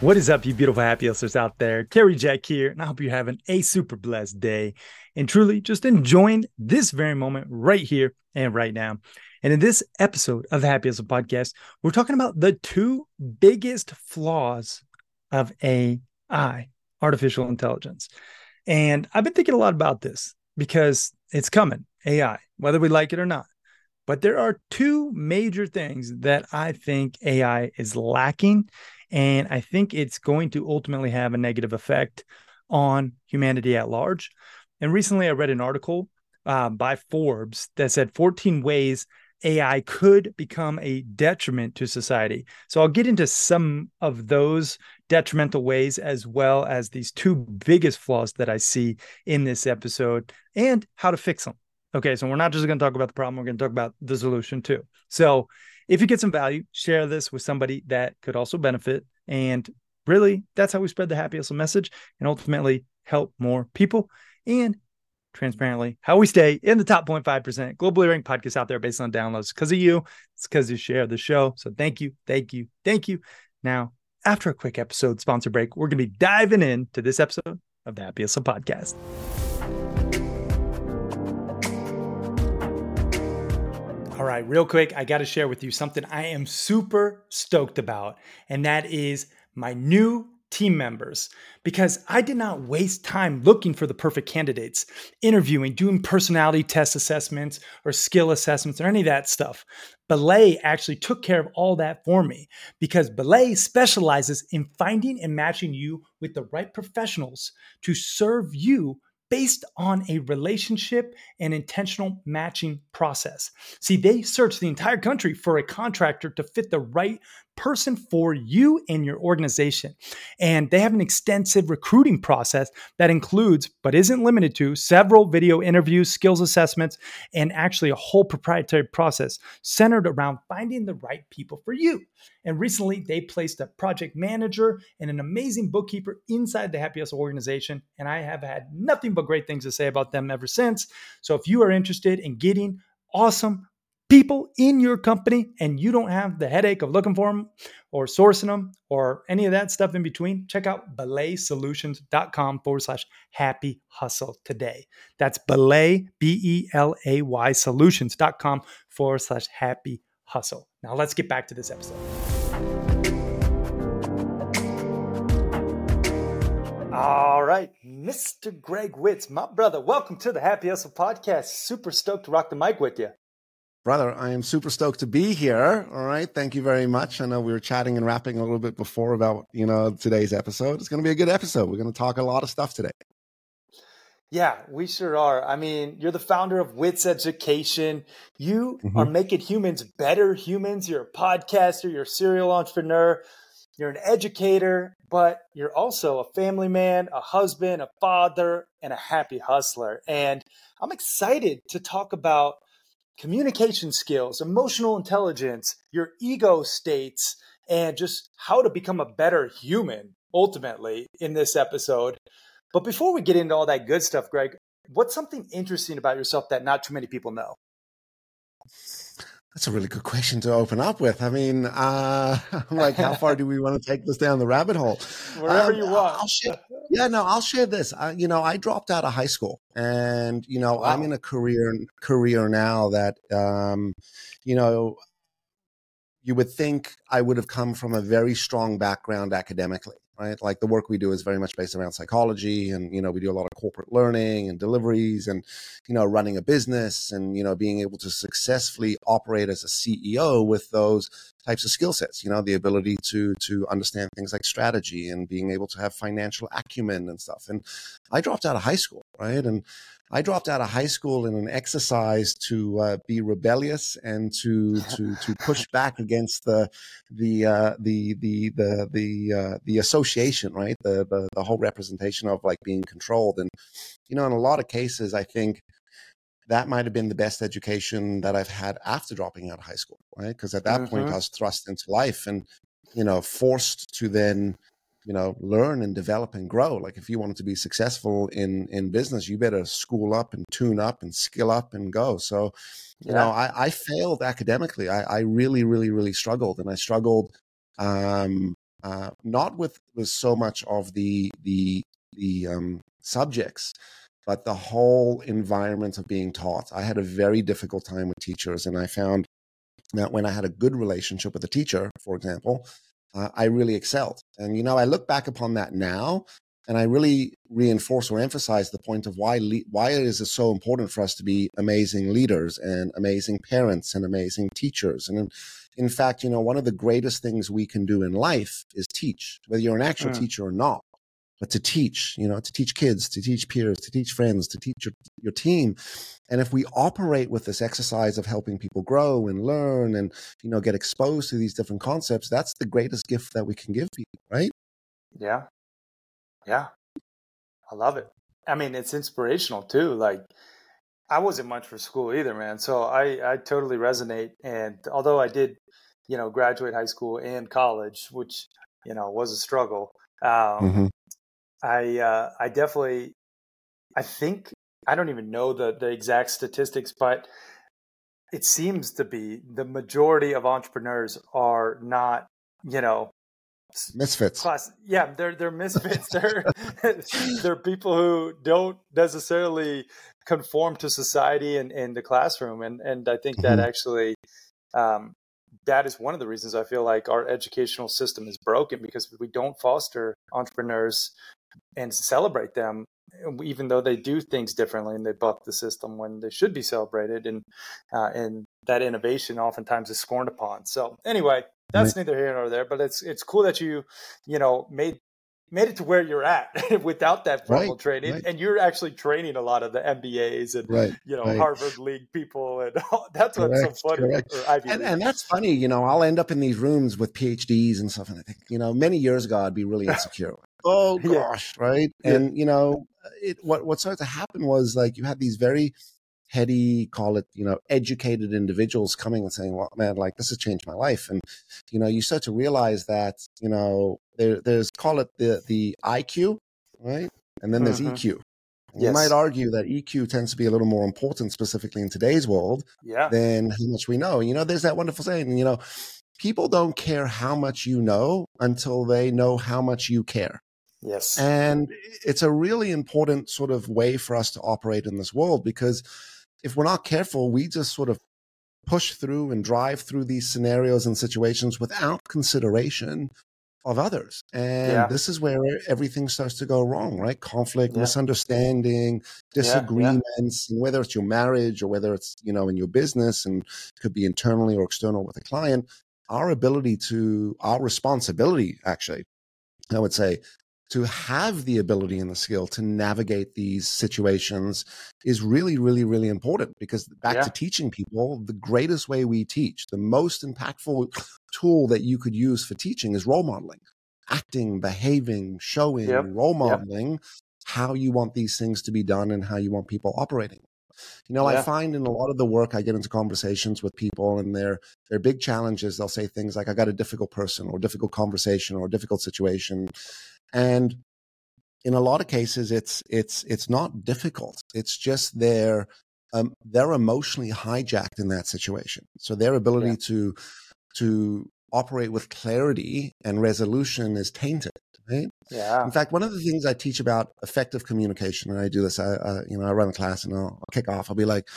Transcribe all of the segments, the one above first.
What is up, you beautiful happy hustlers out there? Cary Jack here, and I hope you're having a super blessed day and truly just enjoying this very moment right here and right now. And in this episode of the Happy Hustle podcast, we're talking about the two biggest flaws of AI, artificial intelligence. And I've been thinking a lot about this because it's coming, AI, whether we like it or not. But there are two major things that I think AI is lacking and I think it's going to ultimately have a negative effect on humanity at large. And recently I read an article uh, by Forbes that said 14 ways AI could become a detriment to society. So I'll get into some of those detrimental ways as well as these two biggest flaws that I see in this episode and how to fix them. Okay, so we're not just going to talk about the problem, we're going to talk about the solution too. So if you get some value, share this with somebody that could also benefit. And really, that's how we spread the happy hustle message and ultimately help more people. And transparently, how we stay in the top 0.5% globally ranked podcast out there based on downloads because of you. It's because you share the show. So thank you, thank you, thank you. Now, after a quick episode sponsor break, we're going to be diving into this episode of the Happy Hustle podcast. All right, real quick, I got to share with you something I am super stoked about, and that is my new team members because I did not waste time looking for the perfect candidates, interviewing, doing personality test assessments or skill assessments or any of that stuff. Belay actually took care of all that for me because Belay specializes in finding and matching you with the right professionals to serve you based on a relationship and intentional matching process. See, they search the entire country for a contractor to fit the right person for you and your organization. And they have an extensive recruiting process that includes, but isn't limited to, several video interviews, skills assessments, and actually a whole proprietary process centered around finding the right people for you. And recently, they placed a project manager and an amazing bookkeeper inside the Happy Hustle organization. And I have had nothing but great things to say about them ever since. So if you are interested in getting awesome people in your company and you don't have the headache of looking for them or sourcing them or any of that stuff in between, check out belaysolutions.com forward slash happy hustle today. That's belay, B E L A Y solutions.com forward slash happy hustle. Now let's get back to this episode. All right, Mr. Greg Witz, my brother, welcome to the Happy Hustle Podcast. Super stoked to rock the mic with you. Brother, I am super stoked to be here. All right. Thank you very much. I know we were chatting and rapping a little bit before about, you know, today's episode. It's going to be a good episode. We're going to talk a lot of stuff today. Yeah, we sure are. I mean, you're the founder of Witz Education. You mm-hmm. are making humans better humans. You're a podcaster, you're a serial entrepreneur, you're an educator, but you're also a family man, a husband, a father, and a happy hustler. And I'm excited to talk about communication skills, emotional intelligence, your ego states, and just how to become a better human ultimately in this episode. But before we get into all that good stuff, Greg, what's something interesting about yourself that not too many people know? That's a really good question to open up with. I mean, uh, like, how far do we want to take this down the rabbit hole? Wherever um, you want. I'll share, yeah, no, I'll share this. Uh, you know, I dropped out of high school, and you know, wow. I'm in a career career now that, um, you know, you would think I would have come from a very strong background academically right? Like the work we do is very much based around psychology, and you know we do a lot of corporate learning and deliveries, and you know running a business, and you know being able to successfully operate as a CEO with those types of skill sets. You know the ability to to understand things like strategy and being able to have financial acumen and stuff. And I dropped out of high school, right? And I dropped out of high school in an exercise to uh, be rebellious and to to to push back against the the uh, the the the the uh, the association, right? The, the the whole representation of like being controlled, and you know, in a lot of cases, I think that might have been the best education that I've had after dropping out of high school, right? Because at that mm-hmm. point, I was thrust into life and you know forced to then you know learn and develop and grow. Like if you wanted to be successful in in business you better school up and tune up and skill up and go. So you yeah. know I, I failed academically. I, I really really really struggled and i struggled um uh not with with so much of the the the um subjects but the whole environment of being taught. I had a very difficult time with teachers and i found that when i had a good relationship with a teacher for example uh, I really excelled. And, you know, I look back upon that now and I really reinforce or emphasize the point of why, le- why it is so important for us to be amazing leaders and amazing parents and amazing teachers. And in, in fact, you know, one of the greatest things we can do in life is teach, whether you're an actual mm. teacher or not but to teach, you know, to teach kids, to teach peers, to teach friends, to teach your, your team. And if we operate with this exercise of helping people grow and learn and, you know, get exposed to these different concepts, that's the greatest gift that we can give people, right? Yeah. Yeah. I love it. I mean, it's inspirational too. Like, I wasn't much for school either, man. So I, I totally resonate. And although I did, you know, graduate high school and college, which, you know, was a struggle, um, mm-hmm. I uh, I definitely I think I don't even know the the exact statistics, but it seems to be the majority of entrepreneurs are not, you know, misfits. Class, yeah, they're they're misfits. they're they're people who don't necessarily conform to society and in the classroom, and and I think that mm-hmm. actually um, that is one of the reasons I feel like our educational system is broken because we don't foster entrepreneurs and celebrate them even though they do things differently and they buck the system when they should be celebrated and uh, and that innovation oftentimes is scorned upon. So anyway that's neither here nor there but it's it's cool that you you know made made it to where you're at without that formal right, training right. and you're actually training a lot of the mbas and right, you know harvard league people and all, that's what's correct, so funny and, and, that's funny you know i'll end up in these rooms with phds and stuff and i think you know many years ago i'd be really insecure oh gosh, yeah. right? Yeah. And you know, it what what started to happen was like you had these very heady, call it, you know, educated individuals coming and saying, "Well, man, like this has changed my life," and you know, you start to realize that you know there, there's call it the the IQ, right, and then there's mm-hmm. EQ. Yes. You might argue that EQ tends to be a little more important, specifically in today's world, yeah. than how much we know. You know, there's that wonderful saying, you know, people don't care how much you know until they know how much you care. Yes. And it's a really important sort of way for us to operate in this world because if we're not careful, we just sort of push through and drive through these scenarios and situations without consideration of others. And yeah. this is where everything starts to go wrong, right? Conflict, yeah. misunderstanding, disagreements, yeah, whether it's your marriage or whether it's, you know, in your business and could be internally or external with a client, our ability to, our responsibility actually, I would say, to have the ability and the skill to navigate these situations is really, really, really important because back yeah. to teaching people, the greatest way we teach, the most impactful tool that you could use for teaching is role modeling, acting, behaving, showing, yep. role modeling yep. how you want these things to be done and how you want people operating. You know, yeah. I find in a lot of the work I get into conversations with people and their their big challenges, they'll say things like, I got a difficult person or difficult conversation or difficult situation. And in a lot of cases, it's it's it's not difficult. It's just they're um, they're emotionally hijacked in that situation. So their ability yeah. to to operate with clarity and resolution is tainted. Right? Yeah. In fact, one of the things I teach about effective communication, and I do this, I, I you know, I run a class and I'll, I'll kick off. I'll be like,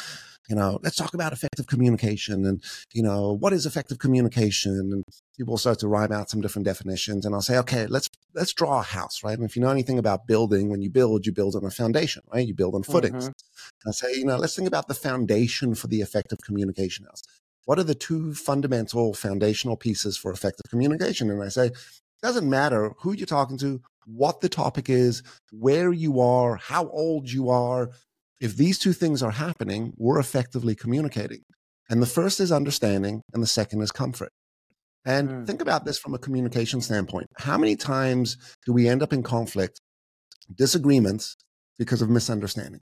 you know, let's talk about effective communication and, you know, what is effective communication? And people start to rhyme out some different definitions. And I'll say, okay, let's, let's draw a house, right? And if you know anything about building, when you build, you build on a foundation, right? You build on footings. Mm-hmm. I say, you know, let's think about the foundation for the effective communication house. What are the two fundamental foundational pieces for effective communication? And I say, doesn't matter who you're talking to, what the topic is, where you are, how old you are. If these two things are happening, we're effectively communicating. And the first is understanding, and the second is comfort. And mm. think about this from a communication standpoint. How many times do we end up in conflict, disagreements because of misunderstanding?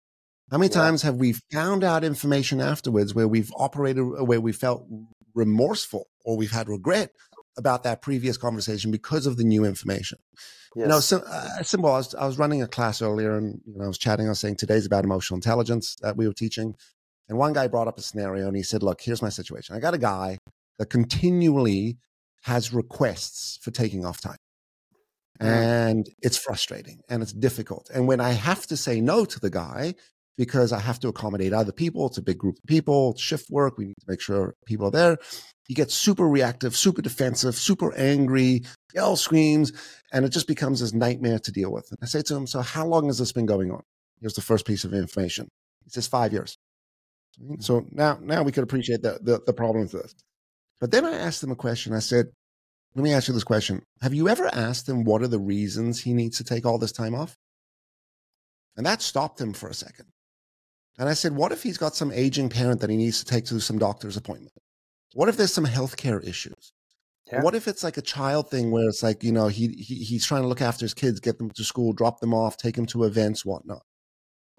How many yeah. times have we found out information afterwards where we've operated, where we felt remorseful or we've had regret about that previous conversation because of the new information? Yes. You know, so, uh, simple. I was, I was running a class earlier and you know, I was chatting. I was saying today's about emotional intelligence that we were teaching. And one guy brought up a scenario and he said, Look, here's my situation. I got a guy that continually has requests for taking off time. Mm. And it's frustrating and it's difficult. And when I have to say no to the guy because I have to accommodate other people, it's a big group of people, it's shift work, we need to make sure people are there. He gets super reactive, super defensive, super angry, yell, screams, and it just becomes this nightmare to deal with. And I say to him, So, how long has this been going on? Here's the first piece of information. He says, Five years. Hmm. So now, now we could appreciate the, the, the problems with this. But then I asked him a question. I said, let me ask you this question. Have you ever asked him what are the reasons he needs to take all this time off? And that stopped him for a second. And I said, what if he's got some aging parent that he needs to take to some doctor's appointment? What if there's some healthcare issues? Yeah. What if it's like a child thing where it's like, you know, he, he he's trying to look after his kids, get them to school, drop them off, take them to events, whatnot.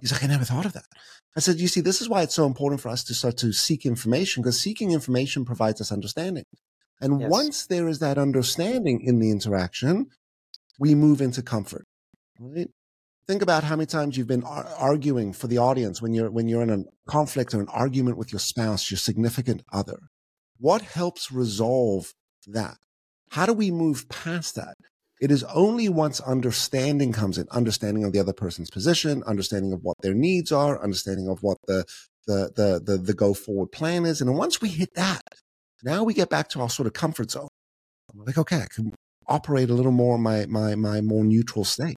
He's like, I never thought of that. I said, you see, this is why it's so important for us to start to seek information because seeking information provides us understanding. And yes. once there is that understanding in the interaction, we move into comfort. Right? Think about how many times you've been ar- arguing for the audience when you're when you're in a conflict or an argument with your spouse, your significant other. What helps resolve that? How do we move past that? It is only once understanding comes in, understanding of the other person's position, understanding of what their needs are, understanding of what the the the the, the go forward plan is, and once we hit that, now we get back to our sort of comfort zone. I'm like, okay, I can operate a little more my my my more neutral state.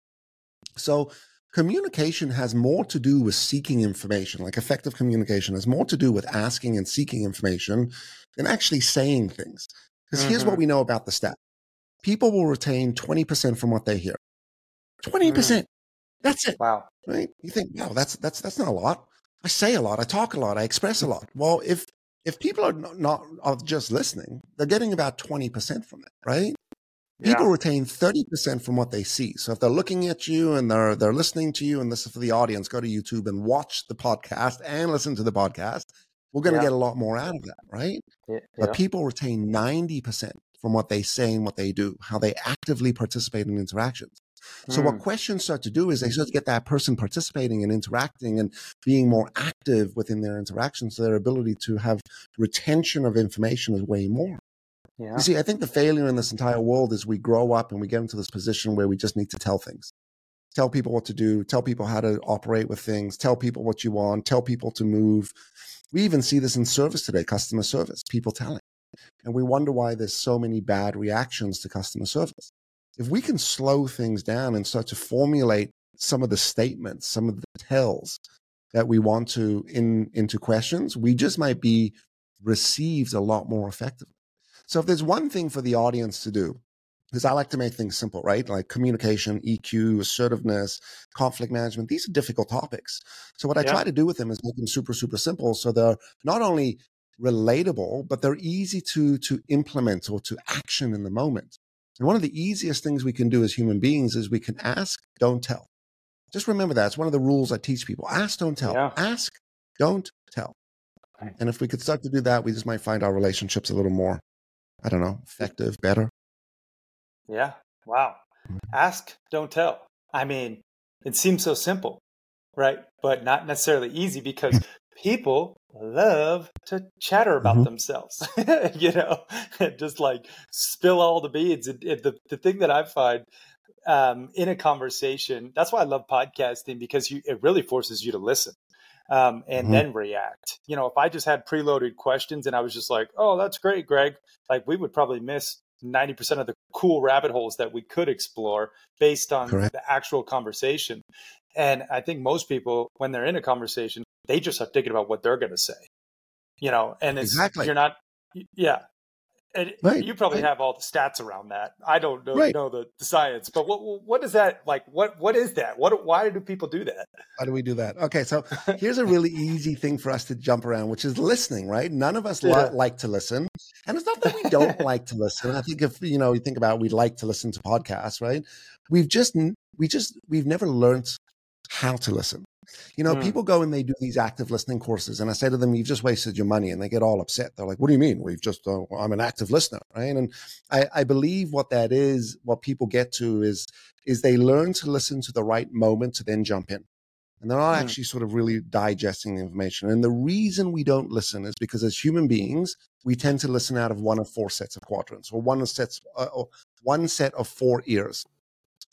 So communication has more to do with seeking information, like effective communication has more to do with asking and seeking information than actually saying things. Because mm-hmm. here's what mm-hmm. we know about the stat people will retain 20% from what they hear. 20%. Mm. That's it. Wow. Right? You think, wow, that's that's that's not a lot. I say a lot, I talk a lot, I express a lot. Well, if if people are not, not are just listening, they're getting about 20% from it, right? Yeah. People retain 30% from what they see. So if they're looking at you and they're they're listening to you, and this is for the audience, go to YouTube and watch the podcast and listen to the podcast. We're going to yeah. get a lot more out of that, right? Yeah. But people retain 90% from what they say and what they do, how they actively participate in interactions. So mm. what hmm. questions start to do is they start to get that person participating and interacting and being more active within their interactions. So their ability to have retention of information is way more. Yeah. You see, I think the failure in this entire world is we grow up and we get into this position where we just need to tell things. Tell people what to do, tell people how to operate with things, tell people what you want, tell people to move. We even see this in service today, customer service, people telling. And we wonder why there's so many bad reactions to customer service. If we can slow things down and start to formulate some of the statements, some of the tells that we want to in into questions, we just might be received a lot more effectively. So if there's one thing for the audience to do, because I like to make things simple, right? Like communication, EQ, assertiveness, conflict management. These are difficult topics. So what I yeah. try to do with them is make them super, super simple. So they're not only relatable, but they're easy to, to implement or to action in the moment. And one of the easiest things we can do as human beings is we can ask, don't tell. Just remember that. It's one of the rules I teach people. Ask, don't tell. Yeah. Ask, don't tell. And if we could start to do that, we just might find our relationships a little more, I don't know, effective, better. Yeah. Wow. Mm-hmm. Ask, don't tell. I mean, it seems so simple, right? But not necessarily easy because people love to chatter about mm-hmm. themselves, you know, just like spill all the beads. And, and the, the thing that I find um, in a conversation, that's why I love podcasting because you, it really forces you to listen. Um, and mm-hmm. then react. You know, if I just had preloaded questions and I was just like, "Oh, that's great, Greg," like we would probably miss 90% of the cool rabbit holes that we could explore based on Correct. the actual conversation. And I think most people, when they're in a conversation, they just are thinking about what they're going to say, you know, and it's, exactly. you're not, yeah. And right. you probably right. have all the stats around that. I don't know, right. know the, the, science, but what what is that like? What what is that? What why do people do that? Why do we do that? Okay, so here's a really easy thing for us to jump around, which is listening. Right? None of us yeah. li- like to listen, and it's not that we don't like to listen. I think if you know you think about, we like to listen to podcasts, right? We've just we just we've never learned how to listen. You know, mm. people go and they do these active listening courses, and I say to them, "You've just wasted your money," and they get all upset. They're like, "What do you mean? We've just uh, I'm an active listener, right?" And I, I believe what that is, what people get to is is they learn to listen to the right moment to then jump in. And they're not mm. actually sort of really digesting the information. And the reason we don't listen is because as human beings, we tend to listen out of one of four sets of quadrants or one sets uh, or one set of four ears.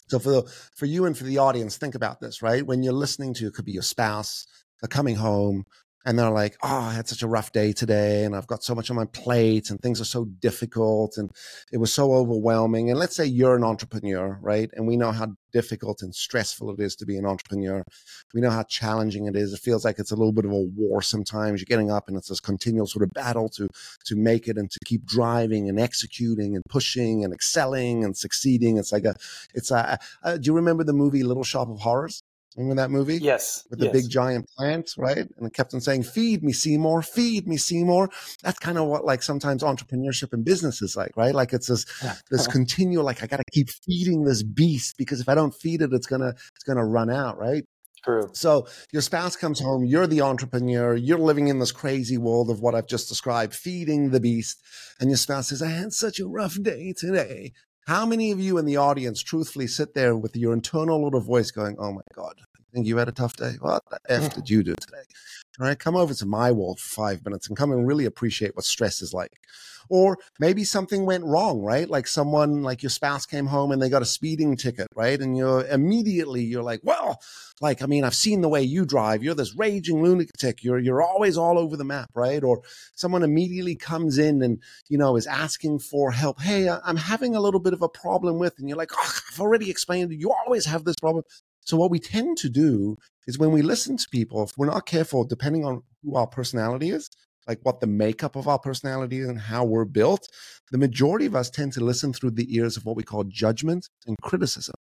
So for the, for you and for the audience, think about this, right? When you're listening to, it could be your spouse, coming home, and they're like, "Oh, I had such a rough day today, and I've got so much on my plate, and things are so difficult, and it was so overwhelming." And let's say you're an entrepreneur, right? And we know how difficult and stressful it is to be an entrepreneur. We know how challenging it is. It feels like it's a little bit of a war sometimes. You're getting up, and it's this continual sort of battle to to make it and to keep driving and executing and pushing and excelling and succeeding. It's like a, it's a. Uh, do you remember the movie Little Shop of Horrors? Remember that movie? Yes. With the yes. big giant plant, right? And it kept on saying, feed me, Seymour, feed me, Seymour. That's kind of what like sometimes entrepreneurship and business is like, right? Like it's this, this continual, like I got to keep feeding this beast because if I don't feed it, it's going to, it's going to run out, right? True. So your spouse comes home, you're the entrepreneur, you're living in this crazy world of what I've just described, feeding the beast. And your spouse says, I had such a rough day today. How many of you in the audience truthfully sit there with your internal little voice going, Oh my God, I think you had a tough day? What the F mm. did you do today? All right, come over to my world for five minutes and come and really appreciate what stress is like. Or maybe something went wrong, right? Like someone, like your spouse came home and they got a speeding ticket, right? And you're immediately, you're like, well, like, I mean, I've seen the way you drive. You're this raging lunatic. You're, you're always all over the map, right? Or someone immediately comes in and, you know, is asking for help. Hey, I'm having a little bit of a problem with, and you're like, oh, I've already explained You always have this problem. So what we tend to do is when we listen to people, if we're not careful, depending on who our personality is, like what the makeup of our personality is and how we're built, the majority of us tend to listen through the ears of what we call judgment and criticism.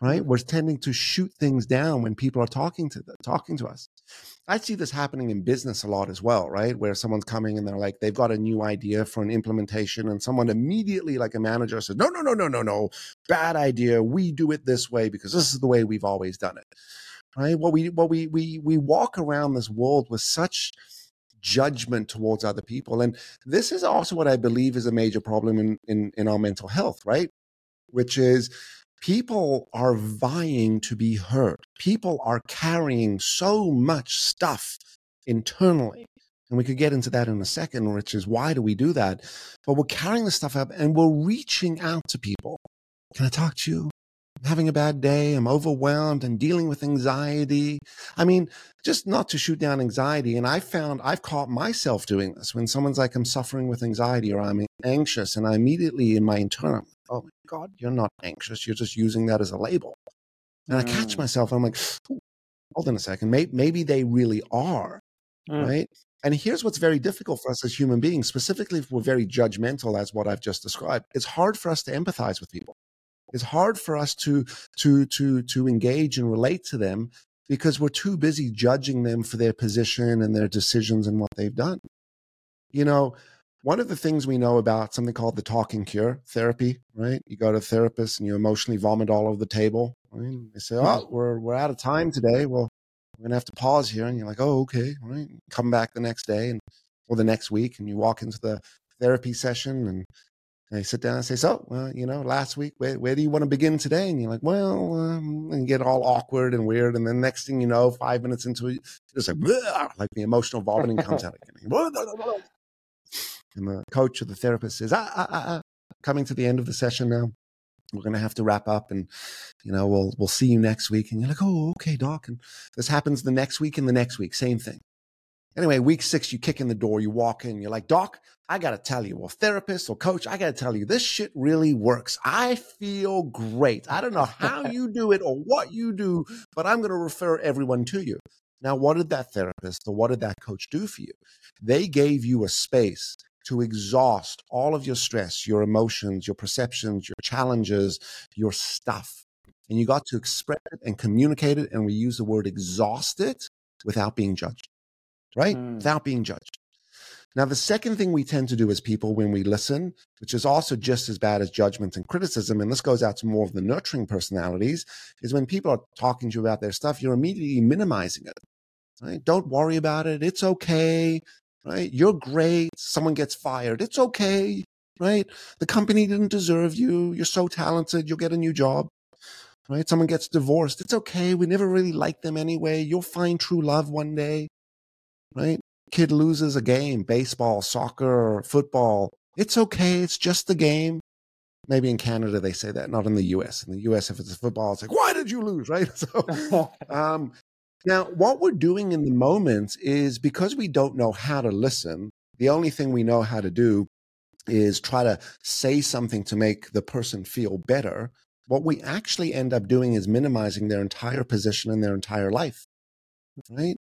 Right? We're tending to shoot things down when people are talking to the, talking to us. I see this happening in business a lot as well, right? Where someone's coming and they're like, they've got a new idea for an implementation, and someone immediately, like a manager, says, No, no, no, no, no, no, bad idea. We do it this way because this is the way we've always done it. Right? Well, we well, we we we walk around this world with such judgment towards other people. And this is also what I believe is a major problem in, in, in our mental health, right? Which is people are vying to be heard. People are carrying so much stuff internally. And we could get into that in a second, which is why do we do that? But we're carrying the stuff up and we're reaching out to people. Can I talk to you? Having a bad day. I'm overwhelmed and dealing with anxiety. I mean, just not to shoot down anxiety. And I found I've caught myself doing this when someone's like, I'm suffering with anxiety or I'm anxious. And I immediately in my internal, oh my God, you're not anxious. You're just using that as a label. And mm. I catch mm. myself I'm like, hold on a second. Maybe, maybe they really are. Mm. Right. And here's what's very difficult for us as human beings, specifically if we're very judgmental, as what I've just described. It's hard for us to empathize with people. It's hard for us to to to to engage and relate to them because we're too busy judging them for their position and their decisions and what they've done. You know, one of the things we know about something called the talking cure therapy, right? You go to a therapist and you emotionally vomit all over the table. Right? They say, mm-hmm. "Oh, we're we're out of time today. Well, we're gonna have to pause here." And you're like, "Oh, okay." Right? Come back the next day and or the next week, and you walk into the therapy session and I sit down and say, so, well, you know, last week, where, where do you want to begin today? And you're like, well, um, and get all awkward and weird. And then next thing you know, five minutes into it, it's like, like the emotional vomiting comes out again. And the coach or the therapist says, ah, ah, ah, ah, coming to the end of the session now. We're going to have to wrap up and, you know, we'll, we'll see you next week. And you're like, oh, okay, doc. And this happens the next week and the next week, same thing. Anyway, week six, you kick in the door, you walk in, you're like, Doc, I got to tell you, or therapist or coach, I got to tell you, this shit really works. I feel great. I don't know how you do it or what you do, but I'm going to refer everyone to you. Now, what did that therapist or what did that coach do for you? They gave you a space to exhaust all of your stress, your emotions, your perceptions, your challenges, your stuff. And you got to express it and communicate it. And we use the word exhaust it without being judged, right? Mm. Without being judged. Now, the second thing we tend to do as people when we listen, which is also just as bad as judgment and criticism, and this goes out to more of the nurturing personalities, is when people are talking to you about their stuff, you're immediately minimizing it. Right? Don't worry about it. It's okay. Right? You're great. Someone gets fired. It's okay. Right? The company didn't deserve you. You're so talented. You'll get a new job. Right? Someone gets divorced. It's okay. We never really liked them anyway. You'll find true love one day. Right? kid loses a game, baseball, soccer, football, it's okay. It's just the game. Maybe in Canada they say that, not in the US. In the US, if it's a football, it's like, why did you lose? Right. So, um, now what we're doing in the moment is because we don't know how to listen, the only thing we know how to do is try to say something to make the person feel better. What we actually end up doing is minimizing their entire position in their entire life. Right.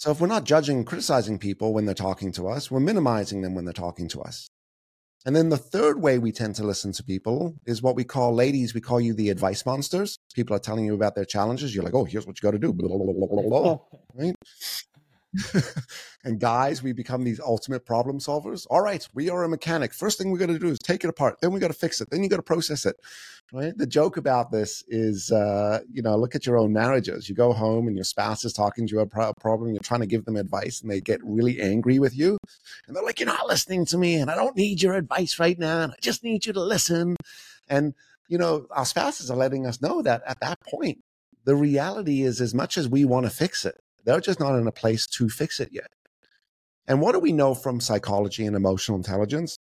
So if we're not judging and criticizing people when they're talking to us, we're minimizing them when they're talking to us. And then the third way we tend to listen to people is what we call ladies, we call you the advice monsters. People are telling you about their challenges. You're like, oh, here's what you got to do. Blah, blah, blah, right? and guys, we become these ultimate problem solvers. All right, we are a mechanic. First thing we got to do is take it apart. Then we got to fix it. Then you got to process it. Right. The joke about this is, uh, you know, look at your own marriages. You go home and your spouse is talking to you about a problem. You're trying to give them advice, and they get really angry with you, and they're like, "You're not listening to me, and I don't need your advice right now. And I just need you to listen." And you know, our spouses are letting us know that at that point, the reality is, as much as we want to fix it, they're just not in a place to fix it yet. And what do we know from psychology and emotional intelligence?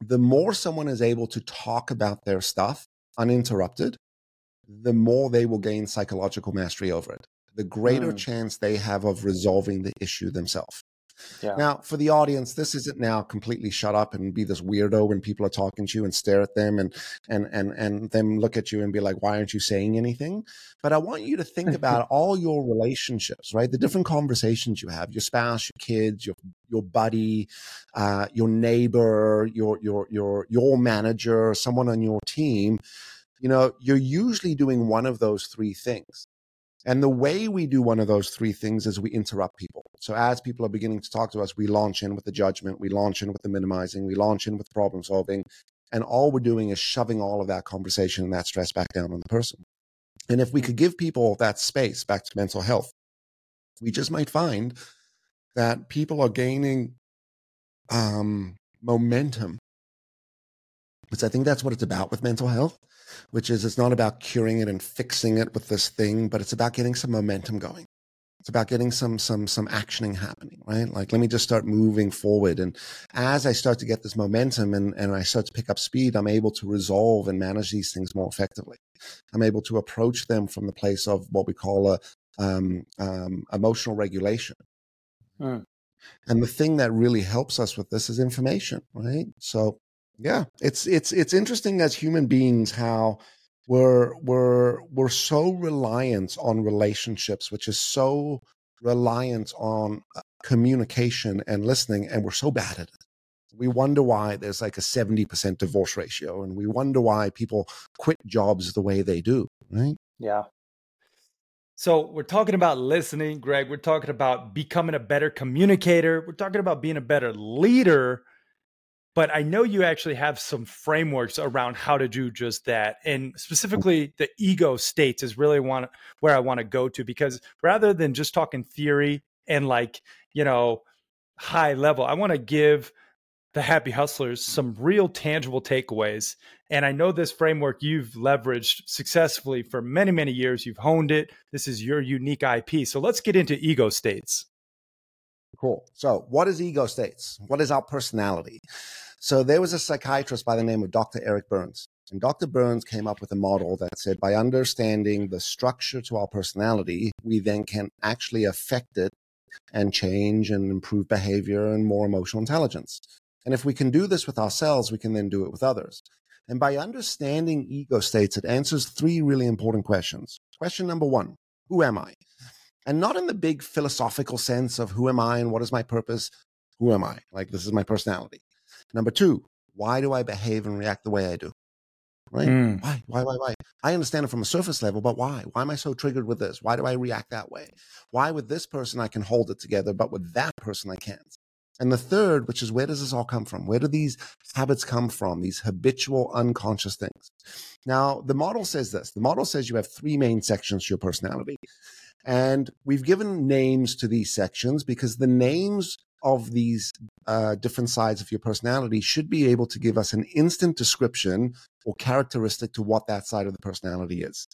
The more someone is able to talk about their stuff uninterrupted, the more they will gain psychological mastery over it. The greater mm. chance they have of resolving the issue themselves. Yeah. Now, for the audience, this isn't now completely shut up and be this weirdo when people are talking to you and stare at them and and and and them look at you and be like, "Why aren't you saying anything?" But I want you to think about all your relationships, right? The different conversations you have: your spouse, your kids, your your buddy, uh, your neighbor, your your your your manager, someone on your team. You know, you're usually doing one of those three things. And the way we do one of those three things is we interrupt people. So as people are beginning to talk to us, we launch in with the judgment, we launch in with the minimizing, we launch in with problem solving. And all we're doing is shoving all of that conversation and that stress back down on the person. And if we could give people that space back to mental health, we just might find that people are gaining um, momentum. Because I think that's what it's about with mental health which is it's not about curing it and fixing it with this thing, but it's about getting some momentum going. It's about getting some some some actioning happening, right? Like let me just start moving forward. And as I start to get this momentum and, and I start to pick up speed, I'm able to resolve and manage these things more effectively. I'm able to approach them from the place of what we call a um, um, emotional regulation. Hmm. And the thing that really helps us with this is information, right? So yeah, it's it's it's interesting as human beings how we're we're we're so reliant on relationships, which is so reliant on uh, communication and listening, and we're so bad at it. We wonder why there's like a 70% divorce ratio, and we wonder why people quit jobs the way they do, right? Yeah. So we're talking about listening, Greg. We're talking about becoming a better communicator. We're talking about being a better leader but I know you actually have some frameworks around how to do just that. And mm. specifically, the ego states is really want where I want to go to because rather than just talking theory and like, you know, high level, I want to give the happy hustlers some real tangible takeaways. And I know this framework you've leveraged successfully for many, many years. You've honed it. This is your unique IP. So let's get into ego states. Cool. So, what is ego states? What is our personality? So there was a psychiatrist by the name of Dr. Eric Burns. And Dr. Burns came up with a model that said by understanding the structure to our personality, we then can actually affect it and change and improve behavior and more emotional intelligence. And if we can do this with ourselves, we can then do it with others. And by understanding ego states, it answers three really important questions. Question number one Who am I? And not in the big philosophical sense of who am I and what is my purpose? Who am I? Like, this is my personality. Number two, why do I behave and react the way I do? Right? Mm. Why? Why? Why? Why? I understand it from a surface level, but why? Why am I so triggered with this? Why do I react that way? Why with this person I can hold it together, but with that person I can't? And the third, which is where does this all come from? Where do these habits come from? These habitual, unconscious things. Now, the model says this the model says you have three main sections to your personality. And we've given names to these sections because the names of these uh, different sides of your personality should be able to give us an instant description or characteristic to what that side of the personality is.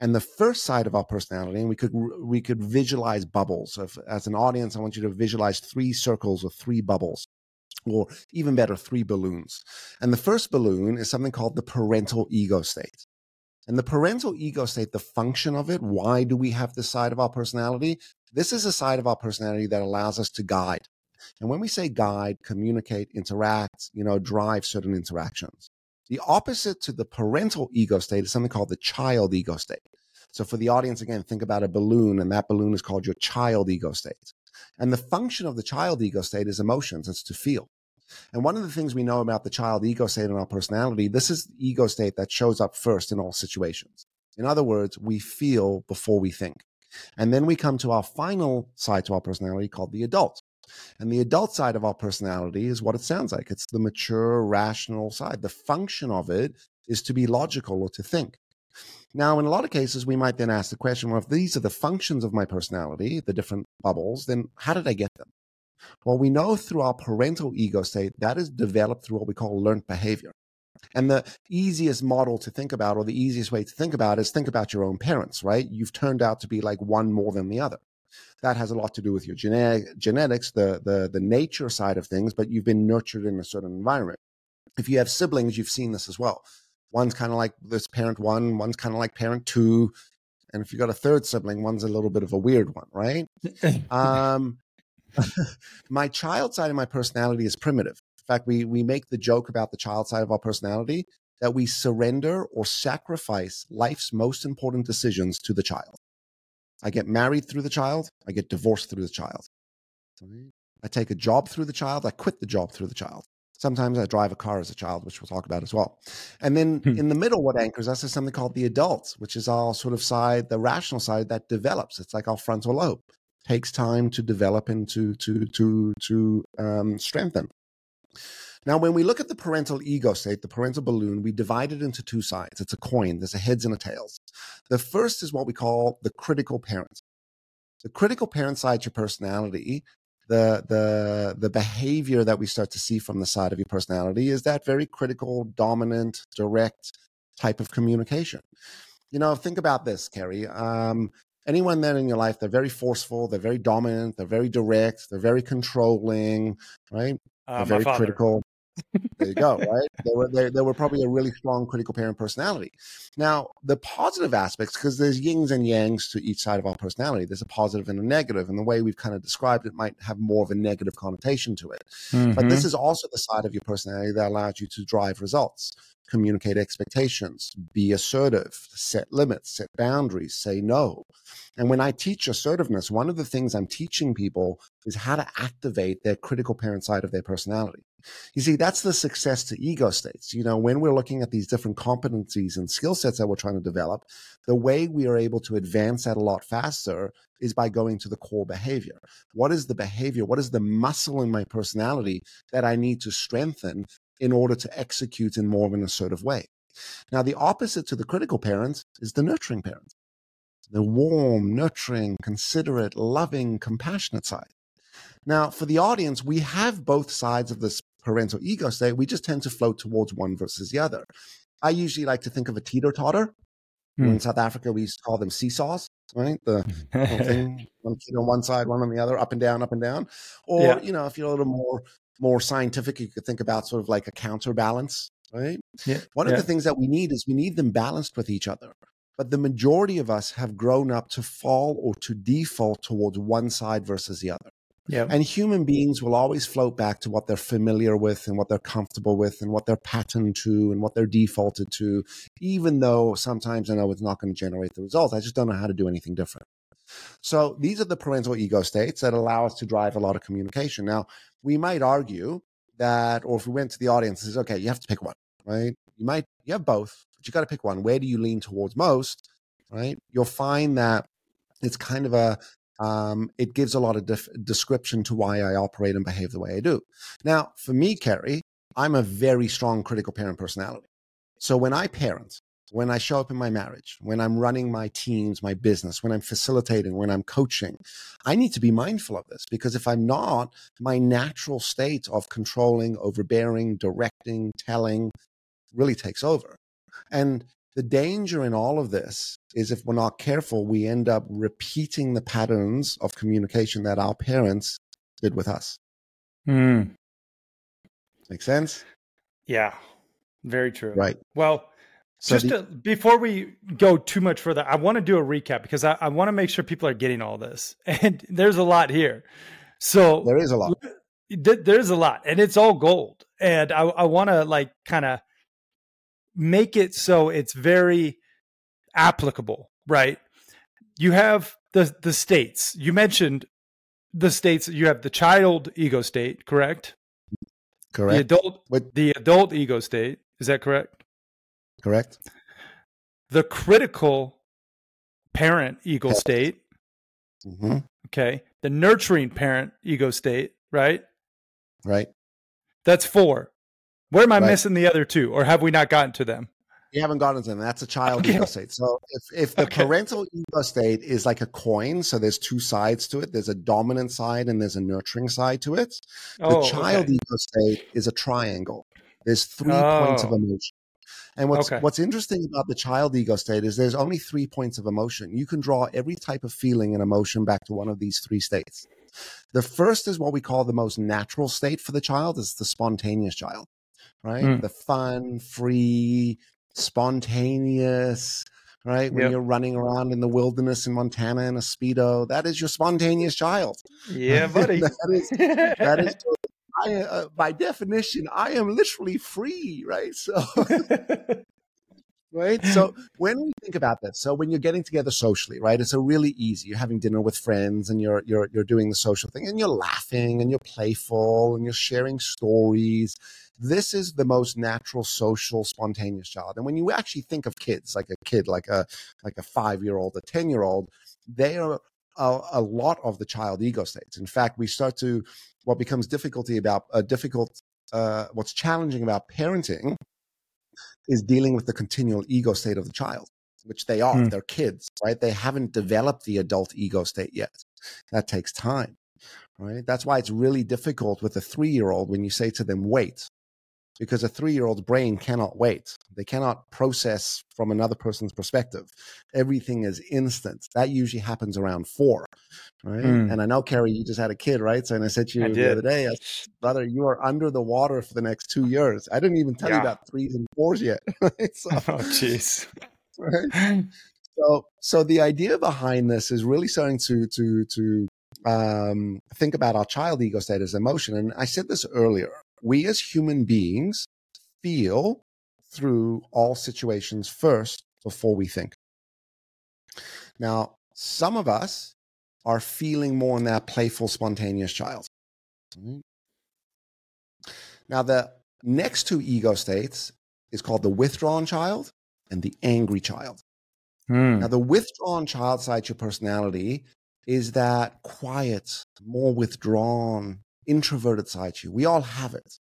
And the first side of our personality, and we could we could visualize bubbles. So if, as an audience, I want you to visualize three circles or three bubbles, or even better, three balloons. And the first balloon is something called the parental ego state. And the parental ego state, the function of it, why do we have this side of our personality? This is a side of our personality that allows us to guide. And when we say guide, communicate, interact, you know, drive certain interactions. The opposite to the parental ego state is something called the child ego state. So for the audience, again, think about a balloon, and that balloon is called your child ego state. And the function of the child ego state is emotions, it's to feel. And one of the things we know about the child ego state in our personality, this is the ego state that shows up first in all situations. In other words, we feel before we think. And then we come to our final side to our personality called the adult. And the adult side of our personality is what it sounds like. It's the mature, rational side. The function of it is to be logical or to think. Now, in a lot of cases, we might then ask the question well, if these are the functions of my personality, the different bubbles, then how did I get them? Well, we know through our parental ego state that is developed through what we call learned behavior. And the easiest model to think about, or the easiest way to think about, is think about your own parents, right? You've turned out to be like one more than the other. That has a lot to do with your genetic, genetics, the, the, the nature side of things, but you've been nurtured in a certain environment. If you have siblings, you've seen this as well. One's kind of like this parent one, one's kind of like parent two. And if you got a third sibling, one's a little bit of a weird one, right? um, my child side of my personality is primitive. In fact, we, we make the joke about the child side of our personality that we surrender or sacrifice life's most important decisions to the child. I get married through the child. I get divorced through the child. I take a job through the child. I quit the job through the child. Sometimes I drive a car as a child, which we'll talk about as well. And then hmm. in the middle, what anchors us is something called the adult, which is our sort of side, the rational side that develops. It's like our frontal lobe. Takes time to develop and to to to to um, strengthen. Now, when we look at the parental ego state, the parental balloon, we divide it into two sides. It's a coin, there's a heads and a tails. The first is what we call the critical parent. The critical parent side, your personality, the the the behavior that we start to see from the side of your personality is that very critical, dominant, direct type of communication. You know, think about this, Cary. Um, anyone then in your life, they're very forceful, they're very dominant, they're very direct, they're very controlling, right? Uh, they're very critical there you go, right? They were they, they were probably a really strong critical parent personality. Now, the positive aspects, because there's yings and yangs to each side of our personality. There's a positive and a negative, and the way we've kind of described it might have more of a negative connotation to it. Mm-hmm. But this mm-hmm. is also the side of your personality that allows you to drive results, communicate expectations, be assertive, set limits, set boundaries, say no. And when I teach assertiveness, one of the things I'm teaching people is how to activate their critical parent side of their personality. You see, that's the success to ego states. You know, when we're looking at these different competencies and skill sets that we're trying to develop, the way we are able to advance that a lot faster is by going to the core behavior. What is the behavior? What is the muscle in my personality that I need to strengthen in order to execute in more of an assertive way? Now, the opposite to the critical parent is the nurturing parent, the warm, nurturing, considerate, loving, compassionate side. Now, for the audience, we have both sides of this parental ego state. We just tend to float towards one versus the other. I usually like to think of a teeter totter. Hmm. In South Africa, we used to call them seesaws, right? The thing, one feet on one side, one on the other, up and down, up and down. Or, yeah. you know, if you're a little more more scientific, you could think about sort of like a counterbalance, right? Yeah. One of yeah. the things that we need is we need them balanced with each other. But the majority of us have grown up to fall or to default towards one side versus the other. Yeah. And human beings will always float back to what they're familiar with and what they're comfortable with and what they're patterned to and what they're defaulted to, even though sometimes I know it's not going to generate the results. I just don't know how to do anything different. So these are the parental ego states that allow us to drive a lot of communication. Now, we might argue that, or if we went to the audience, says, okay, you have to pick one, right? You might, you have both, but you got to pick one. Where do you lean towards most, right? You'll find that it's kind of a, um, it gives a lot of def- description to why I operate and behave the way I do. Now, for me, Cary, I'm a very strong critical parent personality. So when I parent, when I show up in my marriage, when I'm running my teams, my business, when I'm facilitating, when I'm coaching, I need to be mindful of this because if I'm not, my natural state of controlling, overbearing, directing, telling really takes over. And the danger in all of this is if we're not careful, we end up repeating the patterns of communication that our parents did with us. Mm. Make sense? Yeah, very true. Right. Well, so just the, to, before we go too much further, I want to do a recap because I, I want to make sure people are getting all this. And there's a lot here. So there is a lot. There's a lot, and it's all gold. And I, I want to like kind of make it so it's very applicable, right? You have the the states. You mentioned the states. You have the child ego state, correct? Correct. The adult, what? the adult ego state. Is that correct? Correct. The critical parent ego state. Mm-hmm. Okay. The nurturing parent ego state. Right. Right. That's four. Where am I missing the other two, or have we not gotten to them? We haven't gotten to them. That's a child okay. ego state. So if, if the okay. parental ego state is like a coin, so there's two sides to it. There's a dominant side and there's a nurturing side to it. Oh, the child okay. ego state is a triangle. There's three oh. points of oh. emotion. And what's okay. what's interesting about the child ego state is there's only three points of emotion. You can draw every type of feeling and emotion back to one of these three states. The first is what we call the most natural state for the child, is the spontaneous child, right? Mm. The fun, free, spontaneous, right? When yep. you're running around in the wilderness in Montana in a Speedo, that is your spontaneous child. Yeah, buddy. that is, that is I, uh, by definition, I am literally free, right? So, right. So when we think about this, so when you're getting together socially, right, it's a really easy. You're having dinner with friends, and you're you're you're doing the social thing, and you're laughing, and you're playful, and you're sharing stories. This is the most natural, social, spontaneous child. And when you actually think of kids, like a kid, like a like a five year old, a ten year old, they are a, a, lot of the child ego states. In fact, we start to what becomes difficulty about a uh, difficult uh, what's challenging about parenting is dealing with the continual ego state of the child which they are mm. they're kids right they haven't developed the adult ego state yet that takes time right that's why it's really difficult with a three year old when you say to them wait because a three year old's brain cannot wait. They cannot process from another person's perspective. Everything is instant. That usually happens around four, right? Mm. And I know, Cary, you just had a kid, right? So, and I said to you I the did. other day, said, brother, you are under the water for the next two years. I didn't even tell yeah. you about threes and fours yet. Right? So, oh, jeez. Right? So, so the idea behind this is really starting to to to um, think about our child ego state as emotion. And I said this earlier we as human beings feel through all situations first before we think. Now, some of us are feeling more in that playful, spontaneous child. Now, the next two ego states is called the withdrawn child and the angry child. Hmm. Now, the withdrawn child side to your personality is that quiet, more withdrawn, introverted side to you. We all have it.